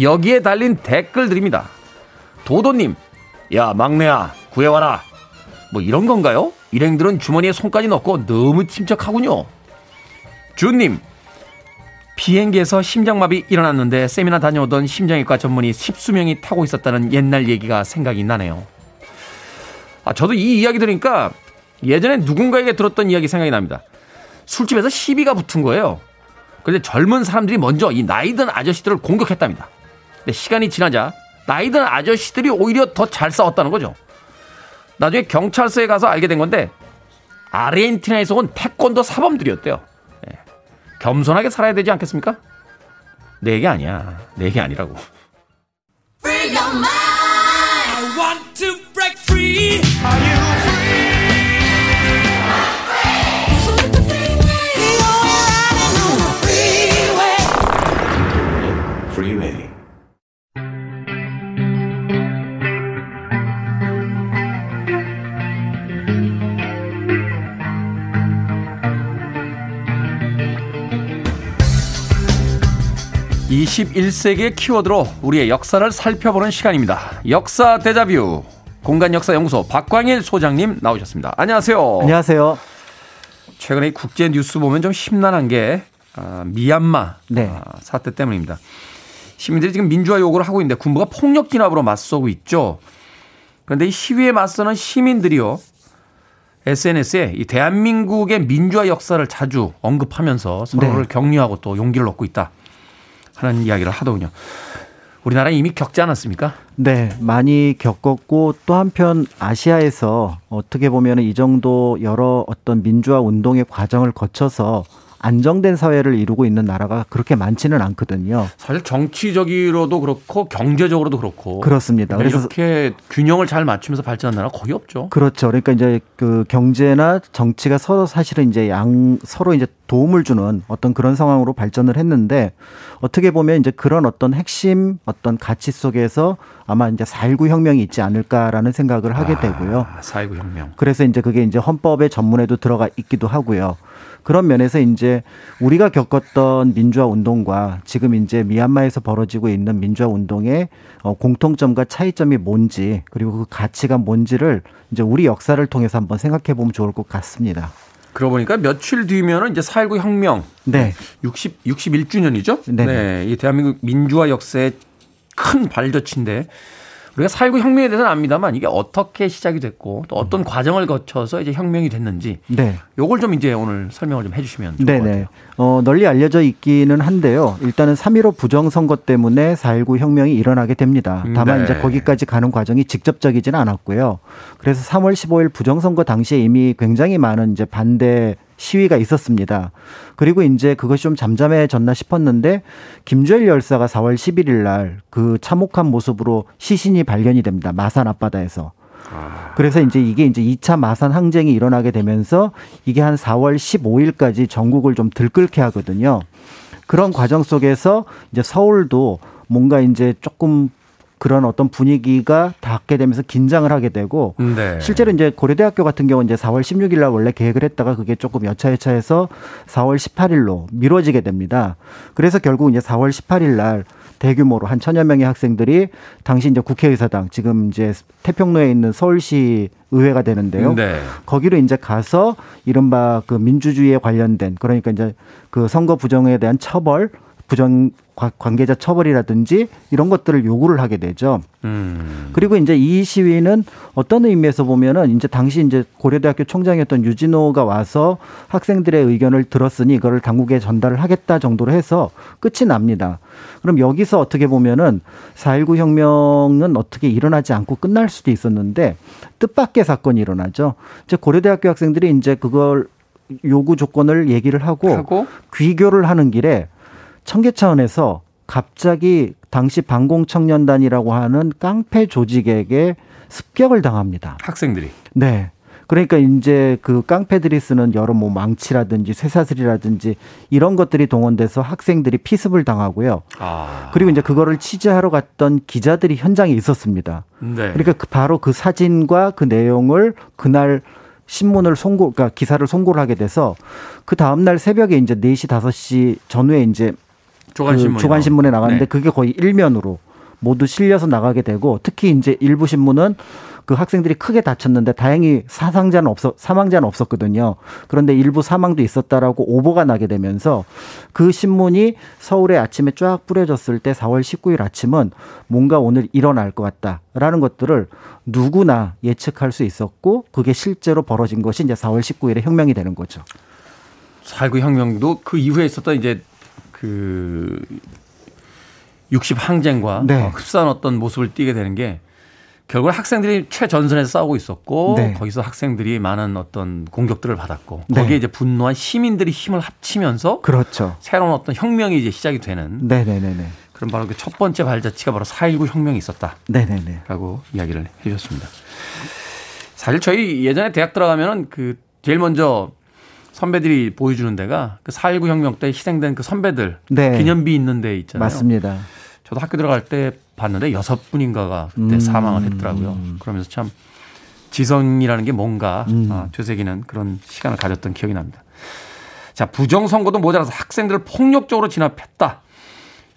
여기에 달린 댓글들입니다. 도도님, 야, 막내야, 구해와라. 뭐 이런 건가요? 일행들은 주머니에 손까지 넣고 너무 침착하군요. 주님, 비행기에서 심장마비 일어났는데 세미나 다녀오던 심장외과 전문의 십수명이 타고 있었다는 옛날 얘기가 생각이 나네요. 아, 저도 이 이야기 들으니까 예전에 누군가에게 들었던 이야기 생각이 납니다. 술집에서 시비가 붙은 거예요. 그런데 젊은 사람들이 먼저 이 나이든 아저씨들을 공격했답니다. 근데 시간이 지나자 나이든 아저씨들이 오히려 더 잘 싸웠다는 거죠. 나중에 경찰서에 가서 알게 된 건데 아르헨티나에서 온 태권도 사범들이었대요. 겸손하게 살아야 되지 않겠습니까? 내 얘기 아니야. 내 얘기 아니라고. 21세기의 키워드로 우리의 역사를 살펴보는 시간입니다. 역사 대자뷰 공간 역사 연구소 박광일 소장님 나오셨습니다. 안녕하세요.
안녕하세요.
최근에 국제 뉴스 보면 좀 심란한 게 아, 미얀마
네.
아, 사태 때문입니다. 시민들이 지금 민주화 요구를 하고 있는데 군부가 폭력 진압으로 맞서고 있죠. 그런데 이 시위에 맞서는 시민들이요. SNS에 이 대한민국의 민주화 역사를 자주 언급하면서 서로를
네.
격려하고 또 용기를 얻고 있다 하는 이야기를 하더군요. 우리나라 이미 겪지 않았습니까?
네, 많이 겪었고 또 한편 아시아에서 어떻게 보면 이 정도 여러 어떤 민주화 운동의 과정을 거쳐서 안정된 사회를 이루고 있는 나라가 그렇게 많지는 않거든요.
사실 정치적으로도 그렇고 경제적으로도 그렇고
그렇습니다. 그래서
이렇게 균형을 잘 맞추면서 발전한 나라 거의 없죠.
그렇죠. 그러니까 이제 그 경제나 정치가 서로 사실은 이제 양 서로 이제 도움을 주는 어떤 그런 상황으로 발전을 했는데 어떻게 보면 이제 그런 어떤 핵심 어떤 가치 속에서 아마 이제 4.19 혁명이 있지 않을까라는 생각을 하게 되고요.
아, 4.19 혁명.
그래서 이제 그게 이제 헌법의 전문에도 들어가 있기도 하고요. 그런 면에서 이제 우리가 겪었던 민주화 운동과 지금 이제 미얀마에서 벌어지고 있는 민주화 운동의 어, 공통점과 차이점이 뭔지 그리고 그 가치가 뭔지를 이제 우리 역사를 통해서 한번 생각해 보면 좋을 것 같습니다.
그러고 보니까 며칠 뒤면은 이제 4.19 혁명
네.
60, 61주년이죠?
네네.
네. 이 대한민국 민주화 역사의 큰 발자취인데 우리가 4.19 혁명에 대해서는 압니다만 이게 어떻게 시작이 됐고 또 어떤 과정을 거쳐서 이제 혁명이 됐는지
네.
요걸 좀 이제 오늘 설명을 좀 해주시면 좋을 것
네네.
같아요.
어, 널리 알려져 있기는 한데요. 일단은 3.15 부정선거 때문에 4.19 혁명이 일어나게 됩니다. 다만
네.
이제 거기까지 가는 과정이 직접적이지는 않았고요. 그래서 3월 15일 부정선거 당시에 이미 굉장히 많은 이제 반대 시위가 있었습니다. 그리고 이제 그것이 좀 잠잠해졌나 싶었는데 김주열 열사가 4월 11일 날 그 참혹한 모습으로 시신이 발견이 됩니다. 마산 앞바다에서. 그래서 이제 이게 이제 2차 마산 항쟁이 일어나게 되면서 이게 한 4월 15일까지 전국을 좀 들끓게 하거든요. 그런 과정 속에서 이제 서울도 뭔가 이제 조금 그런 어떤 분위기가 닿게 되면서 긴장을 하게 되고
네.
실제로 이제 고려대학교 같은 경우는 이제 4월 16일 날 원래 계획을 했다가 그게 조금 여차여차해서 4월 18일로 미뤄지게 됩니다. 그래서 결국 이제 4월 18일 날 대규모로 한 천여 명의 학생들이 당시 이제 국회의사당 지금 이제 태평로에 있는 서울시 의회가 되는데요.
네.
거기로 이제 가서 이른바 그 민주주의에 관련된 그러니까 이제 그 선거 부정에 대한 처벌 부정 과- 관계자 처벌이라든지 이런 것들을 요구를 하게 되죠.
음.
그리고 이제 이 시위는 어떤 의미에서 보면은 이제 당시 이제 고려대학교 총장이었던 유진호가 와서 학생들의 의견을 들었으니 이거를 당국에 전달을 하겠다 정도로 해서 끝이 납니다. 그럼 여기서 어떻게 보면은 4.19 혁명은 어떻게 일어나지 않고 끝날 수도 있었는데 뜻밖의 사건이 일어나죠. 이제 고려대학교 학생들이 이제 그걸 요구 조건을 얘기를 하고,
하고
귀교를 하는 길에 청계 차원에서 갑자기 당시 방공청년단이라고 하는 깡패 조직에게 습격을 당합니다.
학생들이
네. 그러니까 이제 그 깡패들이 쓰는 여러 뭐 망치라든지 쇠사슬이라든지 이런 것들이 동원돼서 학생들이 피습을 당하고요.
아.
그리고 이제 그거를 취재하러 갔던 기자들이 현장에 있었습니다.
네.
그러니까 그 바로 그 사진과 그 내용을 그날 신문을 송고, 그러니까 기사를 송고를 하게 돼서 그 다음날 새벽에 이제 4시, 5시 전후에 이제
조간신문
그 주간신문에 나갔는데
네.
그게 거의 일면으로 모두 실려서 나가게 되고 특히 이제 일부 신문은 그 학생들이 크게 다쳤는데 다행히 사상자는 없어 사망자는 없었거든요. 그런데 일부 사망도 있었다라고 오보가 나게 되면서 그 신문이 서울에 아침에 쫙 뿌려졌을 때 4월 19일 아침은 뭔가 오늘 일어날 것 같다라는 것들을 누구나 예측할 수 있었고 그게 실제로 벌어진 것이 이제 4월 19일에 혁명이 되는 거죠.
4.19 혁명도 그 이후에 있었던 이제 그 60 항쟁과
네.
어, 흡사한 어떤 모습을 띠게 되는 게 결국 학생들이 최전선에서 싸우고 있었고
네.
거기서 학생들이 많은 어떤 공격들을 받았고
네.
거기에 이제 분노한 시민들이 힘을 합치면서
그렇죠.
새로운 어떤 혁명이 이제 시작이 되는
네네네네.
그런 바로 그 첫 번째 발자취가 바로 4.19 혁명이 있었다라고
네네네.
이야기를 해주셨습니다. 사실 저희 예전에 대학 들어가면은 그 제일 먼저 선배들이 보여주는 데가 그 4.19 혁명 때 희생된 그 선배들
네.
기념비 있는 데 있잖아요.
맞습니다.
저도 학교 들어갈 때 봤는데 여섯 분인가가 그때
음.
사망을 했더라고요. 그러면서 참 지성이라는 게 뭔가
음.
아, 되새기는 그런 시간을 가졌던 기억이 납니다. 자, 부정선거도 모자라서 학생들을 폭력적으로 진압했다.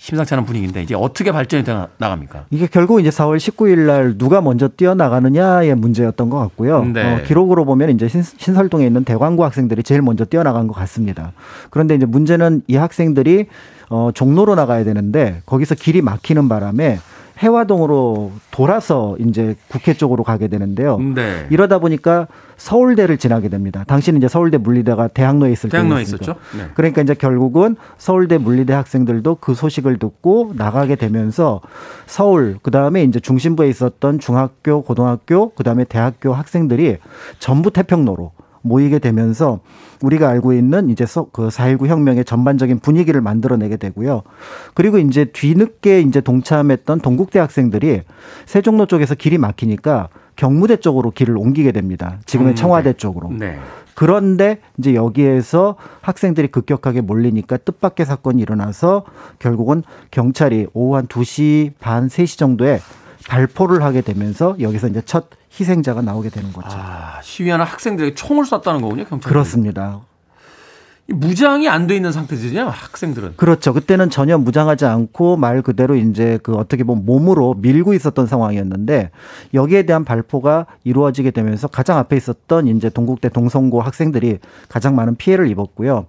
심상치 않은 분위기인데 이제 어떻게 발전이 돼 나갑니까?
이게 결국 이제 4월 19일 날 누가 먼저 뛰어나가느냐의 문제였던 것 같고요.
네.
어, 기록으로 보면 이제 신, 신설동에 있는 대광고 학생들이 제일 먼저 뛰어나간 것 같습니다. 그런데 이제 문제는 이 학생들이 어, 종로로 나가야 되는데 거기서 길이 막히는 바람에 해화동으로 돌아서 이제 국회 쪽으로 가게 되는데요.
네.
이러다 보니까 서울대를 지나게 됩니다. 당시는 이제 서울대 물리대가 대학로에 있을
대학로에. 있었죠. 네.
그러니까 이제 결국은 서울대 물리대 학생들도 그 소식을 듣고 나가게 되면서 서울 그다음에 이제 중심부에 있었던 중학교, 고등학교, 그다음에 대학교 학생들이 전부 태평로로 모이게 되면서 우리가 알고 있는 이제 서- 그4.19 혁명의 전반적인 분위기를 만들어내게 되고요. 그리고 이제 뒤늦게 이제 동참했던 동국대 학생들이 세종로 쪽에서 길이 막히니까 경무대 쪽으로 길을 옮기게 됩니다. 지금의
경무대.
청와대 쪽으로.
네.
그런데 이제 여기에서 학생들이 급격하게 몰리니까 뜻밖의 사건이 일어나서 결국은 경찰이 오후 한 2시 반, 3시 정도에 발포를 하게 되면서 여기서 이제 첫 희생자가 나오게 되는 거죠.
아, 시위하는 학생들에게 총을 쐈다는 거군요, 경찰.
그렇습니다.
무장이 안 돼 있는 상태죠, 학생들은.
그렇죠. 그때는 전혀 무장하지 않고 말 그대로 이제 그 어떻게 보면 몸으로 밀고 있었던 상황이었는데 여기에 대한 발포가 이루어지게 되면서 가장 앞에 있었던 이제 동국대 동성고 학생들이 가장 많은 피해를 입었고요.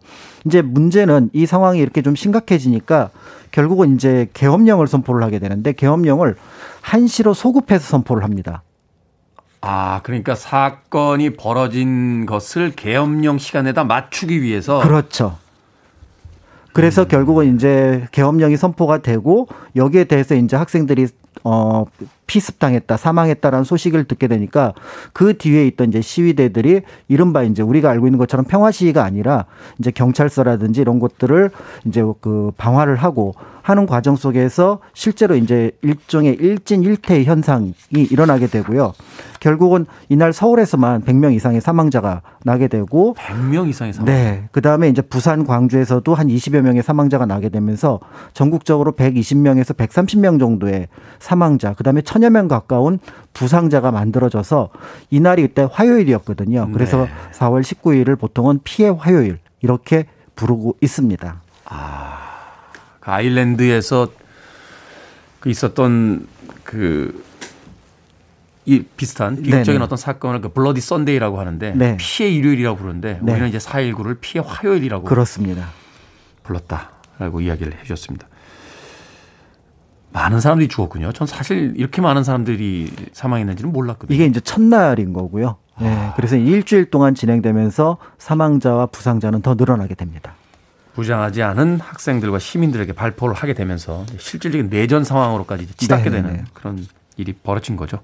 이제 문제는 이 상황이 이렇게 좀 심각해지니까 결국은 이제 계엄령을 선포를 하게 되는데 계엄령을 한시로 소급해서 선포를 합니다.
아, 그러니까 사건이 벌어진 것을 계엄령 시간에다 맞추기 위해서
그렇죠. 그래서 결국은 이제 계엄령이 선포가 되고 여기에 대해서 이제 학생들이 어 피습당했다, 사망했다라는 소식을 듣게 되니까 그 뒤에 있던 이제 시위대들이 이른바 이제 우리가 알고 있는 것처럼 평화 시위가 아니라 이제 경찰서라든지 이런 곳들을 이제 그 방화를 하고 하는 과정 속에서 실제로 이제 일종의 일진 일퇴 현상이 일어나게 되고요. 결국은 이날 서울에서만 100명 이상의 사망자가 나게 되고
100명 이상의 사망.
네. 그 다음에 이제 부산, 광주에서도 한 20여 명의 사망자가 나게 되면서 전국적으로 120명에서 130명 정도의 사망자, 그 다음에 천여 명 가까운 부상자가 만들어져서 이날이 그때 화요일이었거든요. 그래서
네.
4월 19일을 보통은 피해 화요일 이렇게 부르고 있습니다.
그 아일랜드에서 그 있었던 그, 이 비슷한 비극적인
네네.
어떤 사건을 그 블러디 썬데이라고 하는데
네.
피해 일요일이라고 부르는데
네.
우리는 이제 4.19를 피해 화요일이라고
그렇습니다.
불렀다라고 이야기를 해 주셨습니다. 많은 사람들이 죽었군요. 전 사실 이렇게 많은 사람들이 사망했는지는 몰랐거든요.
이게 이제 첫날인 거고요. 네. 그래서 일주일 동안 진행되면서 사망자와 부상자는 더 늘어나게 됩니다.
부장하지 않은 학생들과 시민들에게 발포를 하게 되면서 실질적인 내전 상황으로까지 치닫게
네네네.
되는 그런 일이 벌어진 거죠.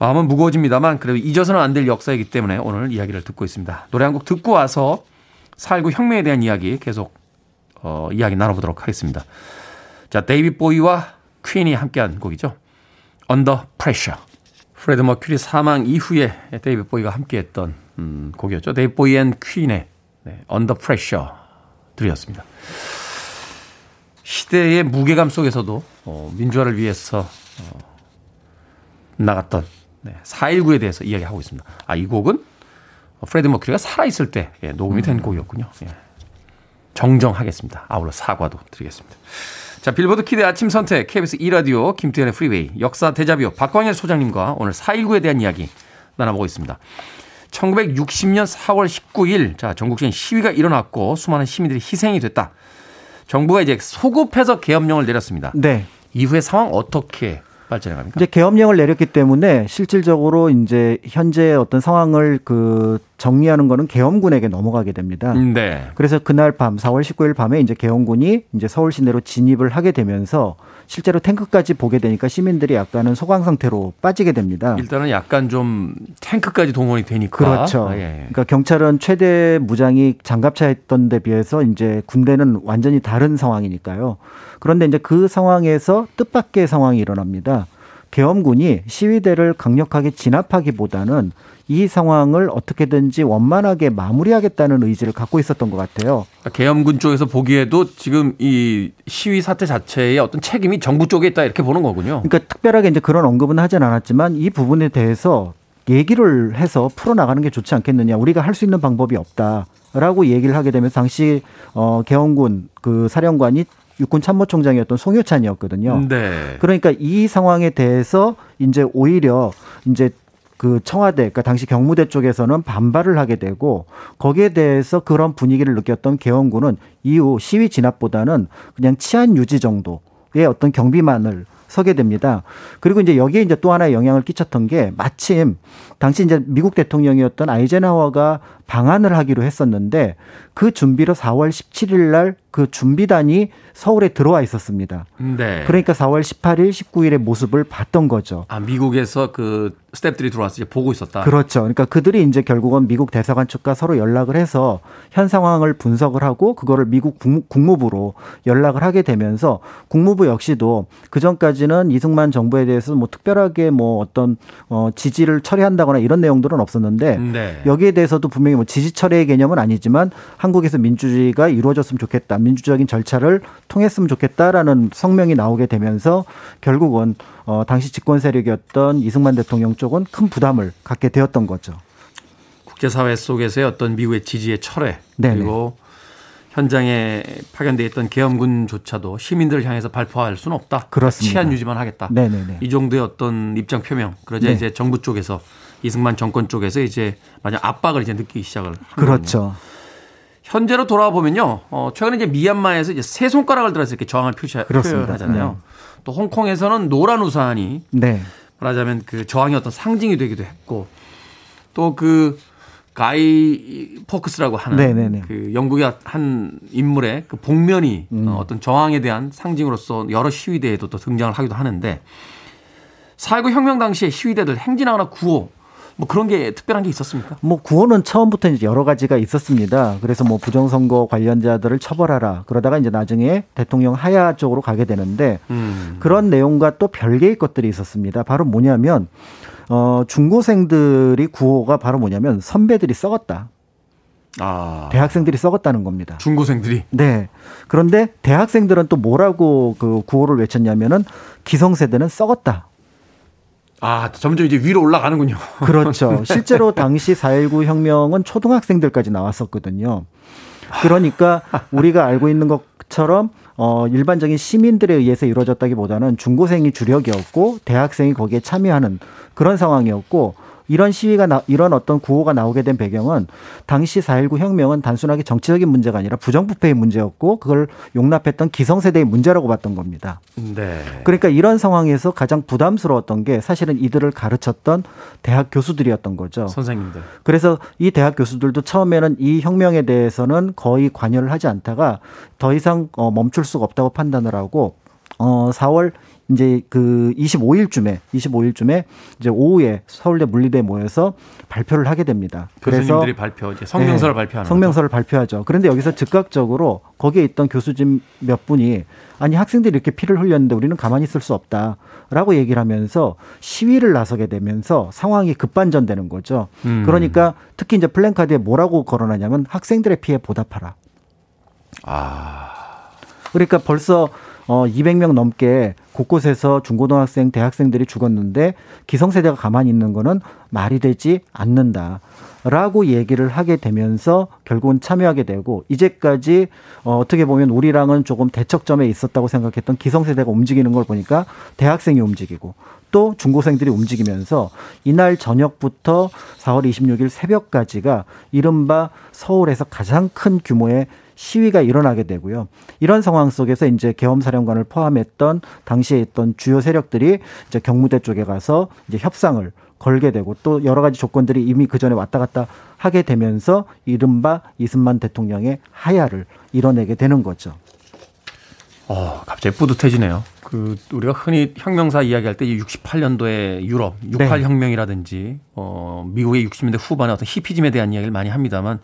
마음은 무거워집니다만 그래도 잊어서는 안 될 역사이기 때문에 오늘 이야기를 듣고 있습니다. 노래 한 곡 듣고 와서 4.19 혁명에 대한 이야기 계속 어, 이야기 나눠보도록 하겠습니다. 자, 데이빗 보위와 퀸이 함께한 곡이죠. Under Pressure. 프레디 머큐리 사망 이후에 데이빗 보위가 함께했던 음, 곡이었죠. 데이빗 보위 and 퀸의 네, Under Pressure 들으셨습니다. 시대의 무게감 속에서도 어, 민주화를 위해서 어, 나갔던 네, 4.19에 대해서 이야기하고 있습니다. 아, 이 곡은 프레디 머큐리가 살아있을 때 예, 녹음이 된 곡이었군요. 예. 정정하겠습니다. 아울러 사과도 드리겠습니다. 자, 빌보드 kid 아침 선택, KBS 2라디오, 김태훈의 프리웨이, 역사 데자뷰, 박광일 소장님과 오늘 4.19에 대한 이야기 나눠보고 있습니다. 1960년 4월 19일, 자, 전국적인 시위가 일어났고 수많은 시민들이 희생이 됐다. 정부가 이제 소급해서 계엄령을 내렸습니다.
네.
이후의 상황 어떻게 발전해 갑니까?
이제 계엄령을 내렸기 때문에 실질적으로 이제 현재 어떤 상황을 그 정리하는 거는 계엄군에게 넘어가게 됩니다.
네.
그래서 그날 밤 4월 19일 밤에 이제 계엄군이 이제 서울 시내로 진입을 하게 되면서 실제로 탱크까지 보게 되니까 시민들이 약간은 소강 상태로 빠지게 됩니다.
일단은 약간 좀 탱크까지 동원이 되니까.
그렇죠.
아, 예.
그러니까 경찰은 최대 무장이 장갑차였던 데 비해서 이제 군대는 완전히 다른 상황이니까요. 그런데 이제 그 상황에서 뜻밖의 상황이 일어납니다. 계엄군이 시위대를 강력하게 진압하기보다는 이 상황을 어떻게든지 원만하게 마무리하겠다는 의지를 갖고 있었던 것 같아요.
그러니까 계엄군 쪽에서 보기에도 지금 이 시위 사태 자체의 어떤 책임이 정부 쪽에 있다 이렇게 보는 거군요.
그러니까 특별하게 이제 그런 언급은 하진 않았지만 이 부분에 대해서 얘기를 해서 풀어나가는 게 좋지 않겠느냐. 우리가 할 수 있는 방법이 없다 라고 얘기를 하게 되면서 당시 어, 계엄군 그 사령관이 육군 참모총장이었던 송효찬이었거든요.
네.
그러니까 이 상황에 대해서 이제 오히려 이제 그 청와대, 그러니까 당시 경무대 쪽에서는 반발을 하게 되고 거기에 대해서 그런 분위기를 느꼈던 개헌군은 이후 시위 진압보다는 그냥 치안 유지 정도의 어떤 경비만을 서게 됩니다. 그리고 이제 여기에 이제 또 하나의 영향을 끼쳤던 게 마침 당시 이제 미국 대통령이었던 아이젠하워가 방한을 하기로 했었는데 그 준비로 4월 17일 날 그 준비단이 서울에 들어와 있었습니다.
네.
그러니까 4월 18일, 19일의 모습을 봤던 거죠.
아, 미국에서 그 스탭들이 들어와서 이제 보고 있었다.
그렇죠. 그러니까 그들이 이제 결국은 미국 대사관 측과 서로 연락을 해서 현 상황을 분석을 하고 그거를 미국 국무부로 연락을 하게 되면서 국무부 역시도 그 전까지는 이승만 정부에 대해서 뭐 특별하게 뭐 어떤 어 지지를 처리한다 거나 이런 내용들은 없었는데
네.
여기에 대해서도 분명히 뭐 지지 철회의 개념은 아니지만 한국에서 민주주의가 이루어졌으면 좋겠다. 민주적인 절차를 통했으면 좋겠다라는 성명이 나오게 되면서 결국은 어, 당시 집권 세력이었던 이승만 대통령 쪽은 큰 부담을 갖게 되었던 거죠.
국제사회 속에서의 어떤 미국의 지지의 철회
네네.
그리고 현장에 파견돼 있던 계엄군조차도 시민들을 향해서 발표할 수는 없다.
그렇습니다.
치안 유지만 하겠다.
네네네.
이 정도의 어떤 입장 표명. 그러자
네.
이제 정부 쪽에서 이승만 정권 쪽에서 이제 만약 압박을 이제 느끼기 시작을 한
그렇죠.
현재로 돌아와 보면요. 어, 최근에 이제 미얀마에서 이제 세 손가락을 들어서 이렇게 저항을 표시,
그렇습니다.
표현하잖아요.
네.
또 홍콩에서는 노란 우산이
네.
말하자면 그 저항의 어떤 상징이 되기도 했고 또 그 가이 포크스라고 하는
네네네.
그 영국의 한 인물의 그 복면이
음.
어, 어떤 저항에 대한 상징으로서 여러 시위대에도 또 등장을 하기도 하는데 4.19 혁명 당시에 시위대들 행진하거나 구호 뭐 그런 게 특별한 게 있었습니까?
뭐 구호는 처음부터 이제 여러 가지가 있었습니다. 그래서 뭐 부정선거 관련자들을 처벌하라. 그러다가 이제 나중에 대통령 하야 쪽으로 가게 되는데
음.
그런 내용과 또 별개의 것들이 있었습니다. 바로 뭐냐면 어 중고생들이 구호가 바로 뭐냐면 선배들이 썩었다.
아.
대학생들이 썩었다는 겁니다.
중고생들이
네. 그런데 대학생들은 또 뭐라고 그 구호를 외쳤냐면은 기성세대는 썩었다.
아, 점점 이제 위로 올라가는군요.
그렇죠. 실제로 당시 4.19 혁명은 초등학생들까지 나왔었거든요. 그러니까 우리가 알고 있는 것처럼 어, 일반적인 시민들에 의해서 이루어졌다기보다는 중고생이 주력이었고 대학생이 거기에 참여하는 그런 상황이었고 이런 시위가 나, 이런 어떤 구호가 나오게 된 배경은 당시 4.19 혁명은 단순하게 정치적인 문제가 아니라 부정부패의 문제였고 그걸 용납했던 기성세대의 문제라고 봤던 겁니다.
네.
그러니까 이런 상황에서 가장 부담스러웠던 게 사실은 이들을 가르쳤던 대학 교수들이었던 거죠.
선생님들.
그래서 이 대학 교수들도 처음에는 이 혁명에 대해서는 거의 관여를 하지 않다가 더 이상 어, 멈출 수가 없다고 판단을 하고 어 4월 이제 그 25일쯤에 25일쯤에 이제 오후에 서울대 물리대에 모여서 발표를 하게 됩니다.
교수님들이 발표 이제 성명서를
네,
발표하는
성명서를 발표하죠. 그런데 여기서 즉각적으로 거기에 있던 교수진 몇 분이 아니 학생들이 이렇게 피를 흘렸는데 우리는 가만히 있을 수 없다라고 얘기를 하면서 시위를 나서게 되면서 상황이 급반전되는 거죠.
음.
그러니까 특히 이제 플랜카드에 뭐라고 걸어놨냐면 학생들의 피해 보답하라.
아.
그러니까 벌써 어 200명 넘게 곳곳에서 중고등학생, 대학생들이 죽었는데 기성세대가 가만히 있는 거는 말이 되지 않는다. 라고 얘기를 하게 되면서 결국은 참여하게 되고 이제까지 어, 어떻게 보면 우리랑은 조금 대척점에 있었다고 생각했던 기성세대가 움직이는 걸 보니까 대학생이 움직이고 또 중고생들이 움직이면서 이날 저녁부터 4월 26일 새벽까지가 이른바 서울에서 가장 큰 규모의 시위가 일어나게 되고요. 이런 상황 속에서 이제 계엄사령관을 포함했던 당시에 있던 주요 세력들이 이제 경무대 쪽에 가서 이제 협상을 걸게 되고 또 여러 가지 조건들이 이미 그 전에 왔다 갔다 하게 되면서 이른바 이승만 대통령의 하야를 이뤄내게 되는 거죠.
어, 갑자기 뿌듯해지네요. 그 우리가 흔히 혁명사 이야기할 때 68년도에 유럽 68
네.
혁명이라든지 어, 미국의 60년대 후반의 어떤 히피즘에 대한 이야기를 많이 합니다만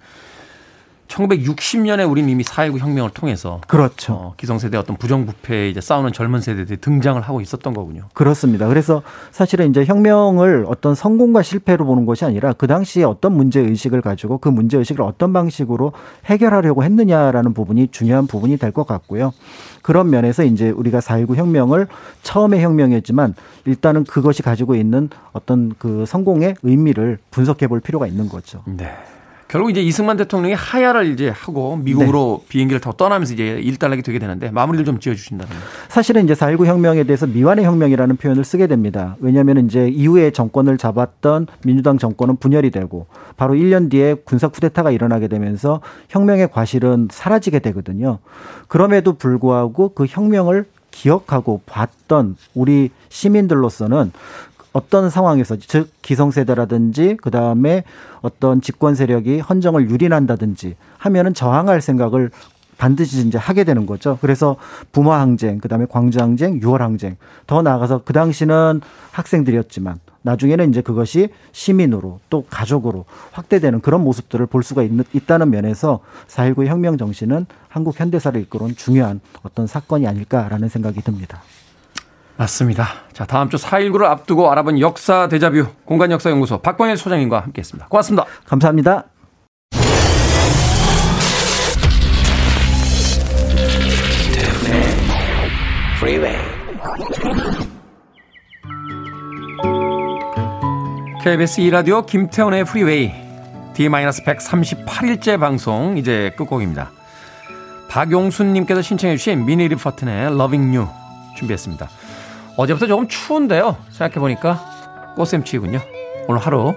1960년에 우리는 이미 4.19 혁명을 통해서
그렇죠.
어, 기성세대 어떤 부정부패에 이제 싸우는 젊은 세대들이 등장을 하고 있었던 거군요.
그렇습니다. 그래서 사실은 이제 혁명을 어떤 성공과 실패로 보는 것이 아니라 그 당시에 어떤 문제 의식을 가지고 그 문제 의식을 어떤 방식으로 해결하려고 했느냐라는 부분이 중요한 부분이 될 것 같고요. 그런 면에서 이제 우리가 4.19 혁명을 처음의 혁명이었지만 일단은 그것이 가지고 있는 어떤 그 성공의 의미를 분석해 볼 필요가 있는 거죠.
네. 결국 이제 이승만 대통령이 하야를 이제 하고 미국으로 네. 비행기를 타고 떠나면서 이제 일단락이 되게 되는데 마무리를 좀 지어 주신다면.
사실은 이제 4.19 혁명에 대해서 미완의 혁명이라는 표현을 쓰게 됩니다. 왜냐하면 이제 이후에 정권을 잡았던 민주당 정권은 분열이 되고 바로 1년 뒤에 군사 쿠데타가 일어나게 되면서 혁명의 과실은 사라지게 되거든요. 그럼에도 불구하고 그 혁명을 기억하고 봤던 우리 시민들로서는 어떤 상황에서 즉 기성세대라든지 그 다음에 어떤 집권 세력이 헌정을 유린한다든지 하면은 저항할 생각을 반드시 이제 하게 되는 거죠. 그래서 부마 항쟁, 그다음에 광주 항쟁, 6월 항쟁. 더 나아가서 그 당시는 학생들이었지만 나중에는 이제 그것이 시민으로 또 가족으로 확대되는 그런 모습들을 볼 수가 있, 있다는 면에서 4.19 혁명 정신은 한국 현대사를 이끌어온 중요한 어떤 사건이 아닐까라는 생각이 듭니다.
맞습니다. 자, 다음 주 4.19를 앞두고 알아본 역사 대자뷰 공간 역사 연구소 박광일 소장님과 함께 했습니다. 고맙습니다.
감사합니다.
KBS 2라디오 김태훈의 프리웨이 D-138일째 방송 이제 끝곡입니다. 박용순님께서 신청해 주신 미니 리퍼튼의 Loving You 준비했습니다. 어제부터 조금 추운데요. 생각해보니까 꽃샘추위군요. 오늘 하루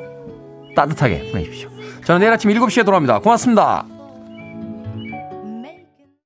따뜻하게 보내십시오. 저는 내일 아침 7시에 돌아옵니다. 고맙습니다.